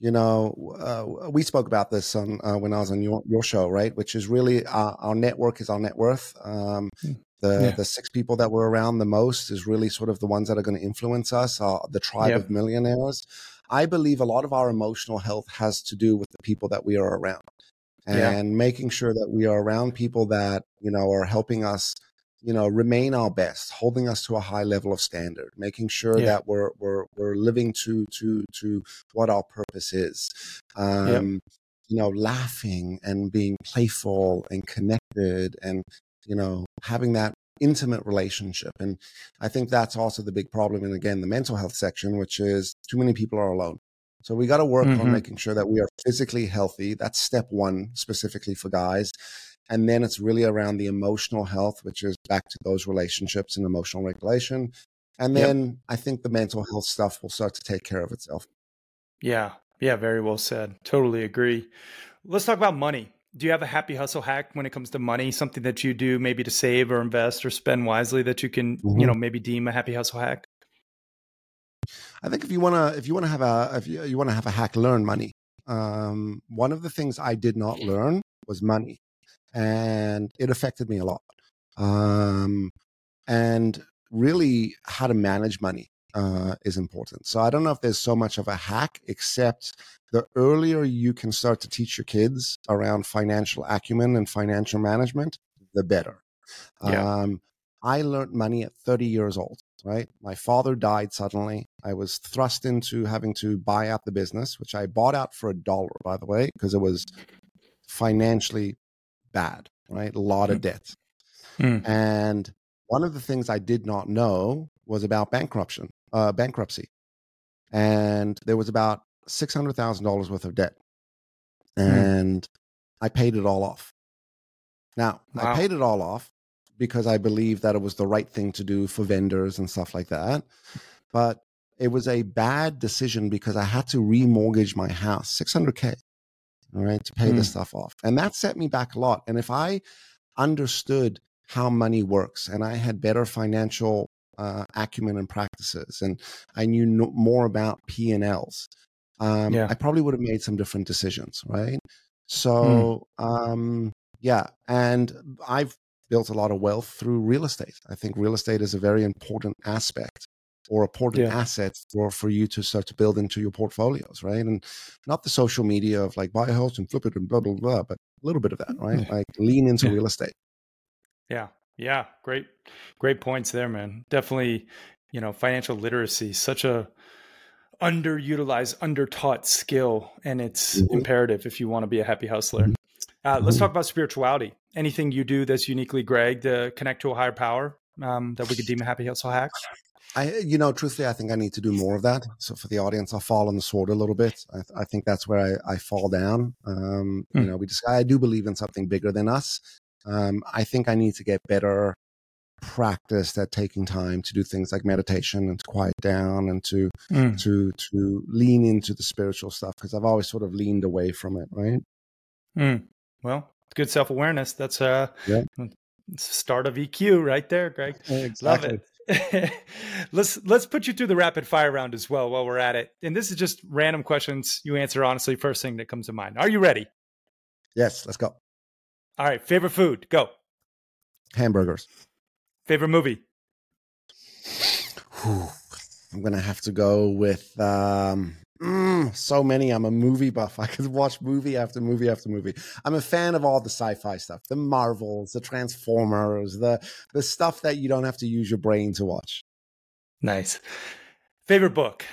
you know, uh, we spoke about this on uh, when I was on your, your show, right? Which is really our, our network is our net worth. Um, hmm. the yeah. the six people that we're around the most is really sort of the ones that are going to influence us. Uh, the tribe yep. of millionaires. I believe a lot of our emotional health has to do with the people that we are around, and yeah. making sure that we are around people that you know are helping us you know remain our best holding us to a high level of standard making sure yeah. that we're we're we're living to to to what our purpose is. Um you know laughing and being playful and connected and you know having that intimate relationship. And i think that's also the big problem And again the mental health section which is too many people are alone. So we got to work mm-hmm. on making sure that we are physically healthy. That's step 1 specifically for guys and then it's really around the emotional health, which is back to those relationships and emotional regulation. And then yep. I think the mental health stuff will start to take care of itself. Yeah. Yeah. Very well said. Totally agree. Let's talk about money. Do you have a happy hustle hack when it comes to money? Something that you do maybe to save or invest or spend wisely that you can, mm-hmm. you know, maybe deem a happy hustle hack? I think if you want to, if you want to have a, if you, you want to have a hack, learn money. Um, one of the things I did not learn was money and it affected me a lot. Um, and really, how to manage money uh, is important. So I don't know if there's so much of a hack, except the earlier you can start to teach your kids around financial acumen and financial management, the better. Yeah. Um, I learned money at 30 years old, right? My father died suddenly. I was thrust into having to buy out the business, which I bought out for a dollar, by the way, because it was financially bad, right? A lot of mm. debt. Mm. And one of the things I did not know was about bankruptcy, uh, bankruptcy. And there was about $600,000 worth of debt. Mm. And mm. I paid it all off. Now, wow. I paid it all off because I believed that it was the right thing to do for vendors and stuff like that. But it was a bad decision because I had to remortgage my house, 600K all right, to pay mm. this stuff off. And that set me back a lot. And if I understood how money works and I had better financial uh, acumen and practices, and I knew no, more about P and Ls, um, yeah. I probably would have made some different decisions, right? So, mm. um, yeah, and I've built a lot of wealth through real estate. I think real estate is a very important aspect or important yeah. asset for, for you to start to build into your portfolios, right? And not the social media of like buy a house and flip it and blah, blah, blah, but a little bit of that, right? Like lean into yeah. real estate. Yeah. Yeah. Great, great points there, man. Definitely, you know, financial literacy, such a underutilized, undertaught skill, and it's mm-hmm. imperative if you want to be a happy hustler. Mm-hmm. Uh, let's talk about spirituality. Anything you do that's uniquely Greg to connect to a higher power um, that we could deem a happy hustle hack? I, you know, truthfully, I think I need to do more of that. So for the audience, I'll fall on the sword a little bit. I, I think that's where I, I fall down. Um, mm. You know, we just, I do believe in something bigger than us. Um, I think I need to get better practiced at taking time to do things like meditation and to quiet down and to mm. to to lean into the spiritual stuff because I've always sort of leaned away from it. Right. Mm. Well, good self awareness. That's uh, yeah. start of EQ right there, Greg. Exactly. Love it. let's let's put you through the rapid fire round as well while we're at it. And this is just random questions. You answer honestly, first thing that comes to mind. Are you ready? Yes, let's go. All right, favorite food, go. Hamburgers. Favorite movie? Whew. I'm gonna have to go with um, Mm, so many. I'm a movie buff. I could watch movie after movie after movie. I'm a fan of all the sci-fi stuff, the Marvels, the Transformers, the the stuff that you don't have to use your brain to watch. Nice. Favorite book?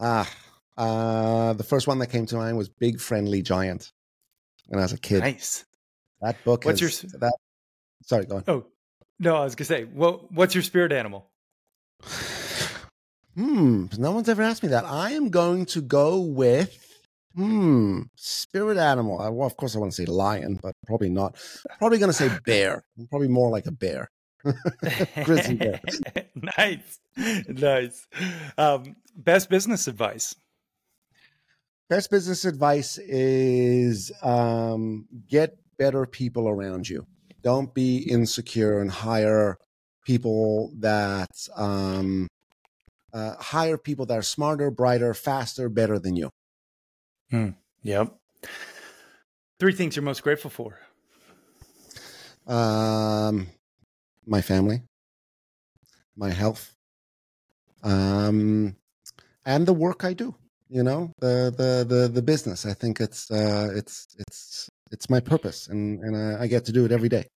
Ah, uh, the first one that came to mind was Big Friendly Giant. When I was a kid. Nice. That book. What's is, your that? Sorry, go on. Oh no, I was gonna say. Well, what's your spirit animal? Hmm, no one's ever asked me that. I am going to go with hmm, spirit animal. I, well, of course, I want to say lion, but probably not. Probably going to say bear. probably more like a bear. Grizzly bear. nice, nice. Um, best business advice. Best business advice is um, get better people around you. Don't be insecure and hire people that um, uh, hire people that are smarter, brighter, faster, better than you. Hmm. Yep. Three things you're most grateful for. Um, my family, my health, um, and the work I do. You know, the the the the business. I think it's uh, it's it's it's my purpose, and and I, I get to do it every day.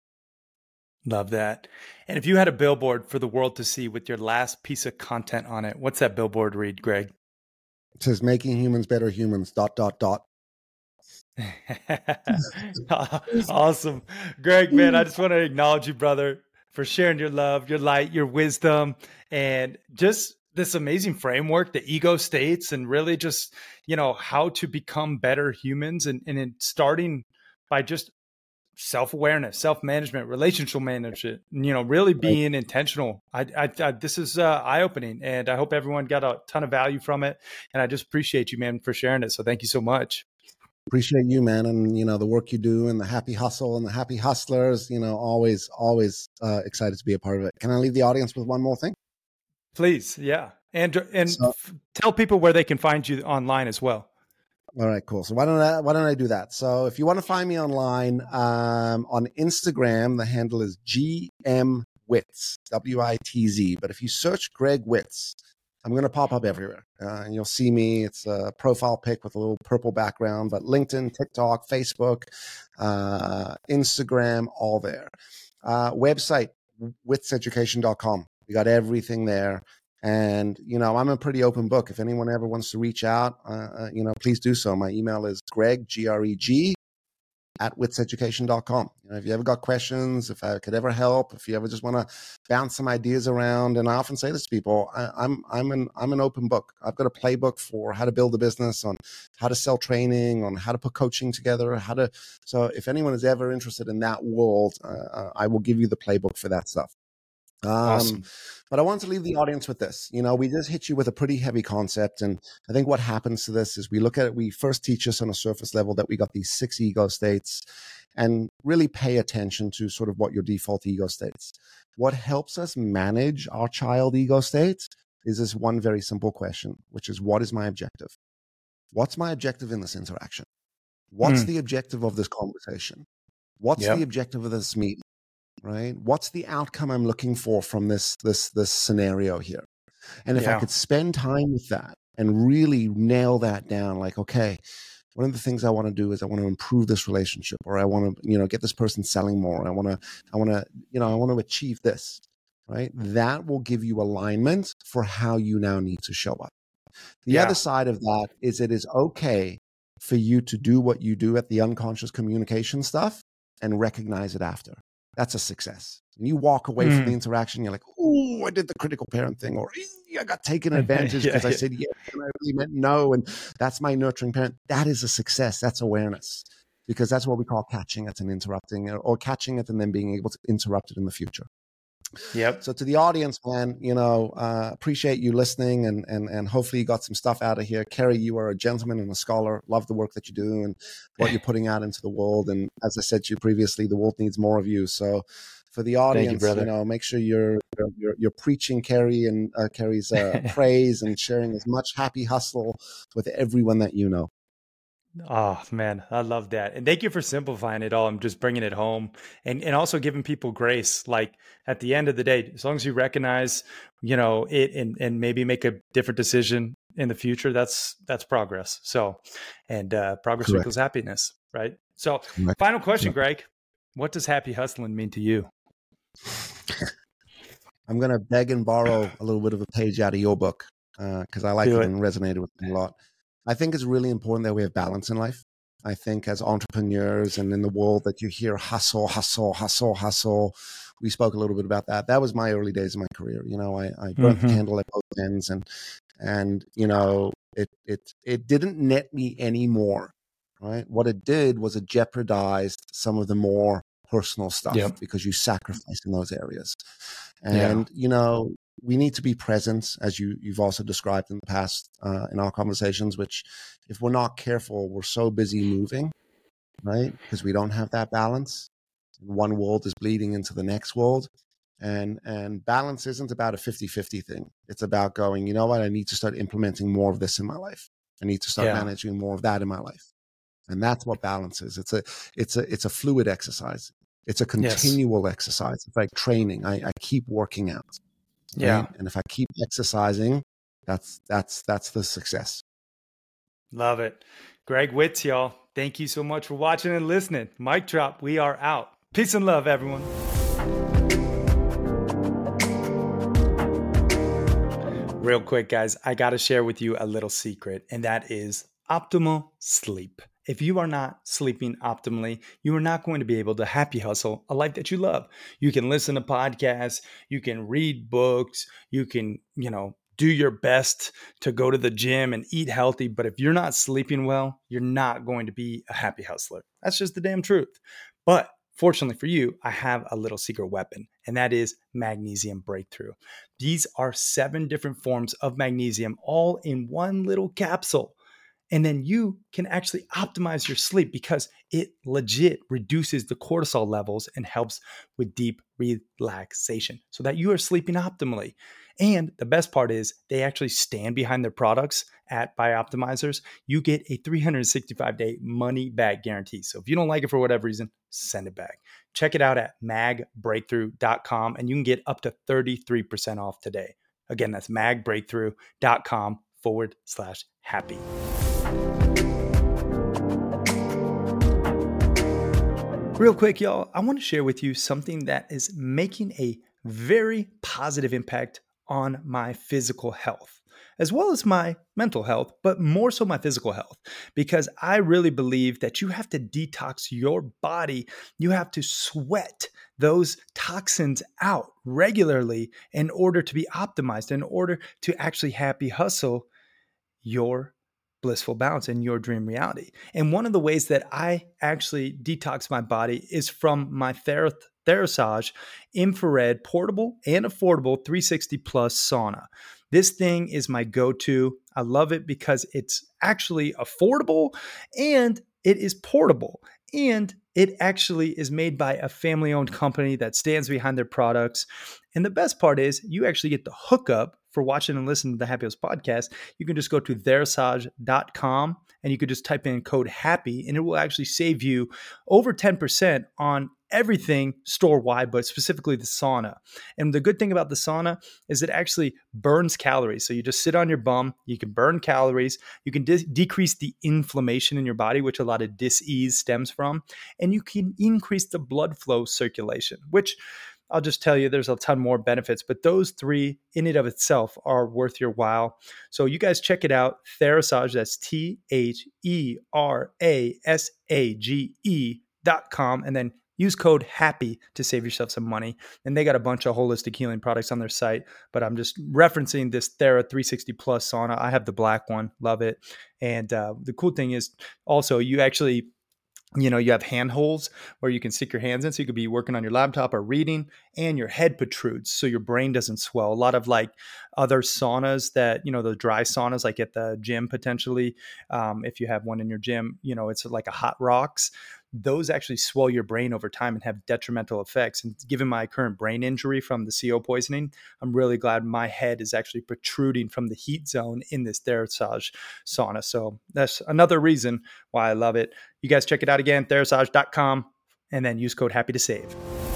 Love that. And if you had a billboard for the world to see with your last piece of content on it, what's that billboard read, Greg? It says making humans better humans, dot, dot, dot. awesome. Greg, man, I just want to acknowledge you, brother, for sharing your love, your light, your wisdom, and just this amazing framework, the ego states, and really just, you know, how to become better humans and, and starting by just self awareness, self management, relationship management. You know, really being right. intentional. I, I, I, this is uh, eye opening, and I hope everyone got a ton of value from it. And I just appreciate you, man, for sharing it. So thank you so much. Appreciate you, man, and you know the work you do, and the happy hustle, and the happy hustlers. You know, always, always uh, excited to be a part of it. Can I leave the audience with one more thing? Please, yeah, and and so, f- tell people where they can find you online as well. All right, cool. So why don't I why don't I do that? So if you want to find me online um, on Instagram, the handle is GM Witz, W I T Z. But if you search Greg Witz, I'm going to pop up everywhere, uh, and you'll see me. It's a profile pic with a little purple background, but LinkedIn, TikTok, Facebook, uh, Instagram, all there. Uh, website witzeducation.com. We got everything there. And, you know, I'm a pretty open book. If anyone ever wants to reach out, uh, uh you know, please do so. My email is greg, G R E G, at witzeducation.com. You know, if you ever got questions, if I could ever help, if you ever just want to bounce some ideas around, and I often say this to people, I, I'm I'm an I'm an open book. I've got a playbook for how to build a business, on how to sell training, on how to put coaching together, how to. So if anyone is ever interested in that world, uh, uh I will give you the playbook for that stuff. Um, awesome. But I want to leave the audience with this. You know, we just hit you with a pretty heavy concept. And I think what happens to this is we look at it, we first teach us on a surface level that we got these six ego states. and really pay attention to sort of what your default ego states. What helps us manage our child ego states is this one very simple question, which is what is my objective? What's my objective in this interaction? What's mm. the objective of this conversation? What's yep. the objective of this meeting? Right? What's the outcome I'm looking for from this this this scenario here? And if yeah. I could spend time with that and really nail that down, like, okay, one of the things I want to do is I want to improve this relationship, or I want to, you know, get this person selling more. I want to, I want to, you know, I want to achieve this, right? That will give you alignment for how you now need to show up. The yeah. other side of that is it is okay for you to do what you do at the unconscious communication stuff and recognize it after. That's a success. And you walk away mm. from the mm. interaction, you're like, oh, I did the critical parent thing, or I got taken advantage because yeah, I said yes and I really meant no. And that's my nurturing parent. That is a success. That's awareness because that's what we call catching it and interrupting or catching it and then being able to interrupt it in the future. Yep. So to the audience, man, you know, uh, appreciate you listening and and and hopefully you got some stuff out of here. Cary, you are a gentleman and a scholar. Love the work that you do and what you're putting out into the world. And as I said to you previously, the world needs more of you. So for the audience, you, you, know, make sure you're you're, you're preaching Cary and uh, Cary's uh, praise and sharing as much happy hustle with everyone that you know. Oh man, I love that. And thank you for simplifying it all I'm just bringing it home and and also giving people grace. Like at the end of the day, as long as you recognize, you know, it and and maybe make a different decision in the future, that's that's progress. So, and uh progress Correct. equals happiness, right? So, Correct. final question, Greg. What does happy hustling mean to you? I'm going to beg and borrow a little bit of a page out of your book because uh, I like it, it and resonated with me a lot. I think it's really important that we have balance in life. I think as entrepreneurs and in the world that you hear hustle, hustle, hustle, hustle. We spoke a little bit about that. That was my early days of my career. You know, I, I burnt mm-hmm. the candle at both ends, and and you know, it it it didn't net me anymore. Right. What it did was it jeopardized some of the more personal stuff yep. because you sacrifice in those areas. And yeah. you know, we need to be present, as you you've also described in the past uh, in our conversations. Which, if we're not careful, we're so busy moving, right? Because we don't have that balance. One world is bleeding into the next world. And and balance isn't about a 50-50 thing. It's about going, you know what, I need to start implementing more of this in my life. I need to start yeah. managing more of that in my life. And that's what balance is. It's a it's a it's a fluid exercise. It's a continual yes. exercise. It's like training. I, I keep working out. Yeah. Right? And if I keep exercising, that's that's that's the success. Love it. Greg Witz, y'all. Thank you so much for watching and listening. Mic drop. We are out. Peace and love, everyone. Real quick, guys, I got to share with you a little secret, and that is optimal sleep. If you are not sleeping optimally, you are not going to be able to happy hustle a life that you love. You can listen to podcasts, you can read books, you can, you know, do your best to go to the gym and eat healthy. But if you're not sleeping well, you're not going to be a happy hustler. That's just the damn truth. But Fortunately for you, I have a little secret weapon, and that is magnesium breakthrough. These are seven different forms of magnesium all in one little capsule. And then you can actually optimize your sleep because it legit reduces the cortisol levels and helps with deep relaxation so that you are sleeping optimally. And the best part is they actually stand behind their products at Bioptimizers. You get a 365 day money back guarantee. So if you don't like it for whatever reason, send it back. Check it out at magbreakthrough.com and you can get up to 33% off today. Again, that's magbreakthrough.com forward slash happy. Real quick, y'all, I want to share with you something that is making a very positive impact on my physical health, as well as my mental health, but more so my physical health, because I really believe that you have to detox your body. You have to sweat those toxins out regularly in order to be optimized, in order to actually happy hustle your blissful balance in your dream reality. And one of the ways that I actually detox my body is from my Ther- Therasage infrared portable and affordable 360 plus sauna. This thing is my go to. I love it because it's actually affordable and it is portable. and it actually is made by a family owned company that stands behind their products. And the best part is, you actually get the hookup for watching and listening to the Happy podcast. You can just go to therasage.com and you could just type in code HAPPY and it will actually save you over 10% on everything store wide, but specifically the sauna. And the good thing about the sauna is it actually burns calories. So you just sit on your bum, you can burn calories, you can de- decrease the inflammation in your body, which a lot of dis-ease stems from, and you can increase the blood flow circulation, which I'll just tell you there's a ton more benefits, but those three in and of itself are worth your while. So you guys check it out. Therasage, that's T H E R A S A G E dot com. And then Use code HAPPY to save yourself some money. And they got a bunch of holistic healing products on their site, but I'm just referencing this Thera 360 Plus sauna. I have the black one, love it. And uh, the cool thing is also you actually you know you have hand holes where you can stick your hands in so you could be working on your laptop or reading and your head protrudes so your brain doesn't swell. A lot of like other saunas that you know the dry saunas like at the gym potentially um, if you have one in your gym you know it's like a hot rocks those actually swell your brain over time and have detrimental effects. And given my current brain injury from the CO poisoning, I'm really glad my head is actually protruding from the heat zone in this Therasage sauna. So that's another reason why I love it. You guys check it out again, therasage.com, and then use code HAPPY to save.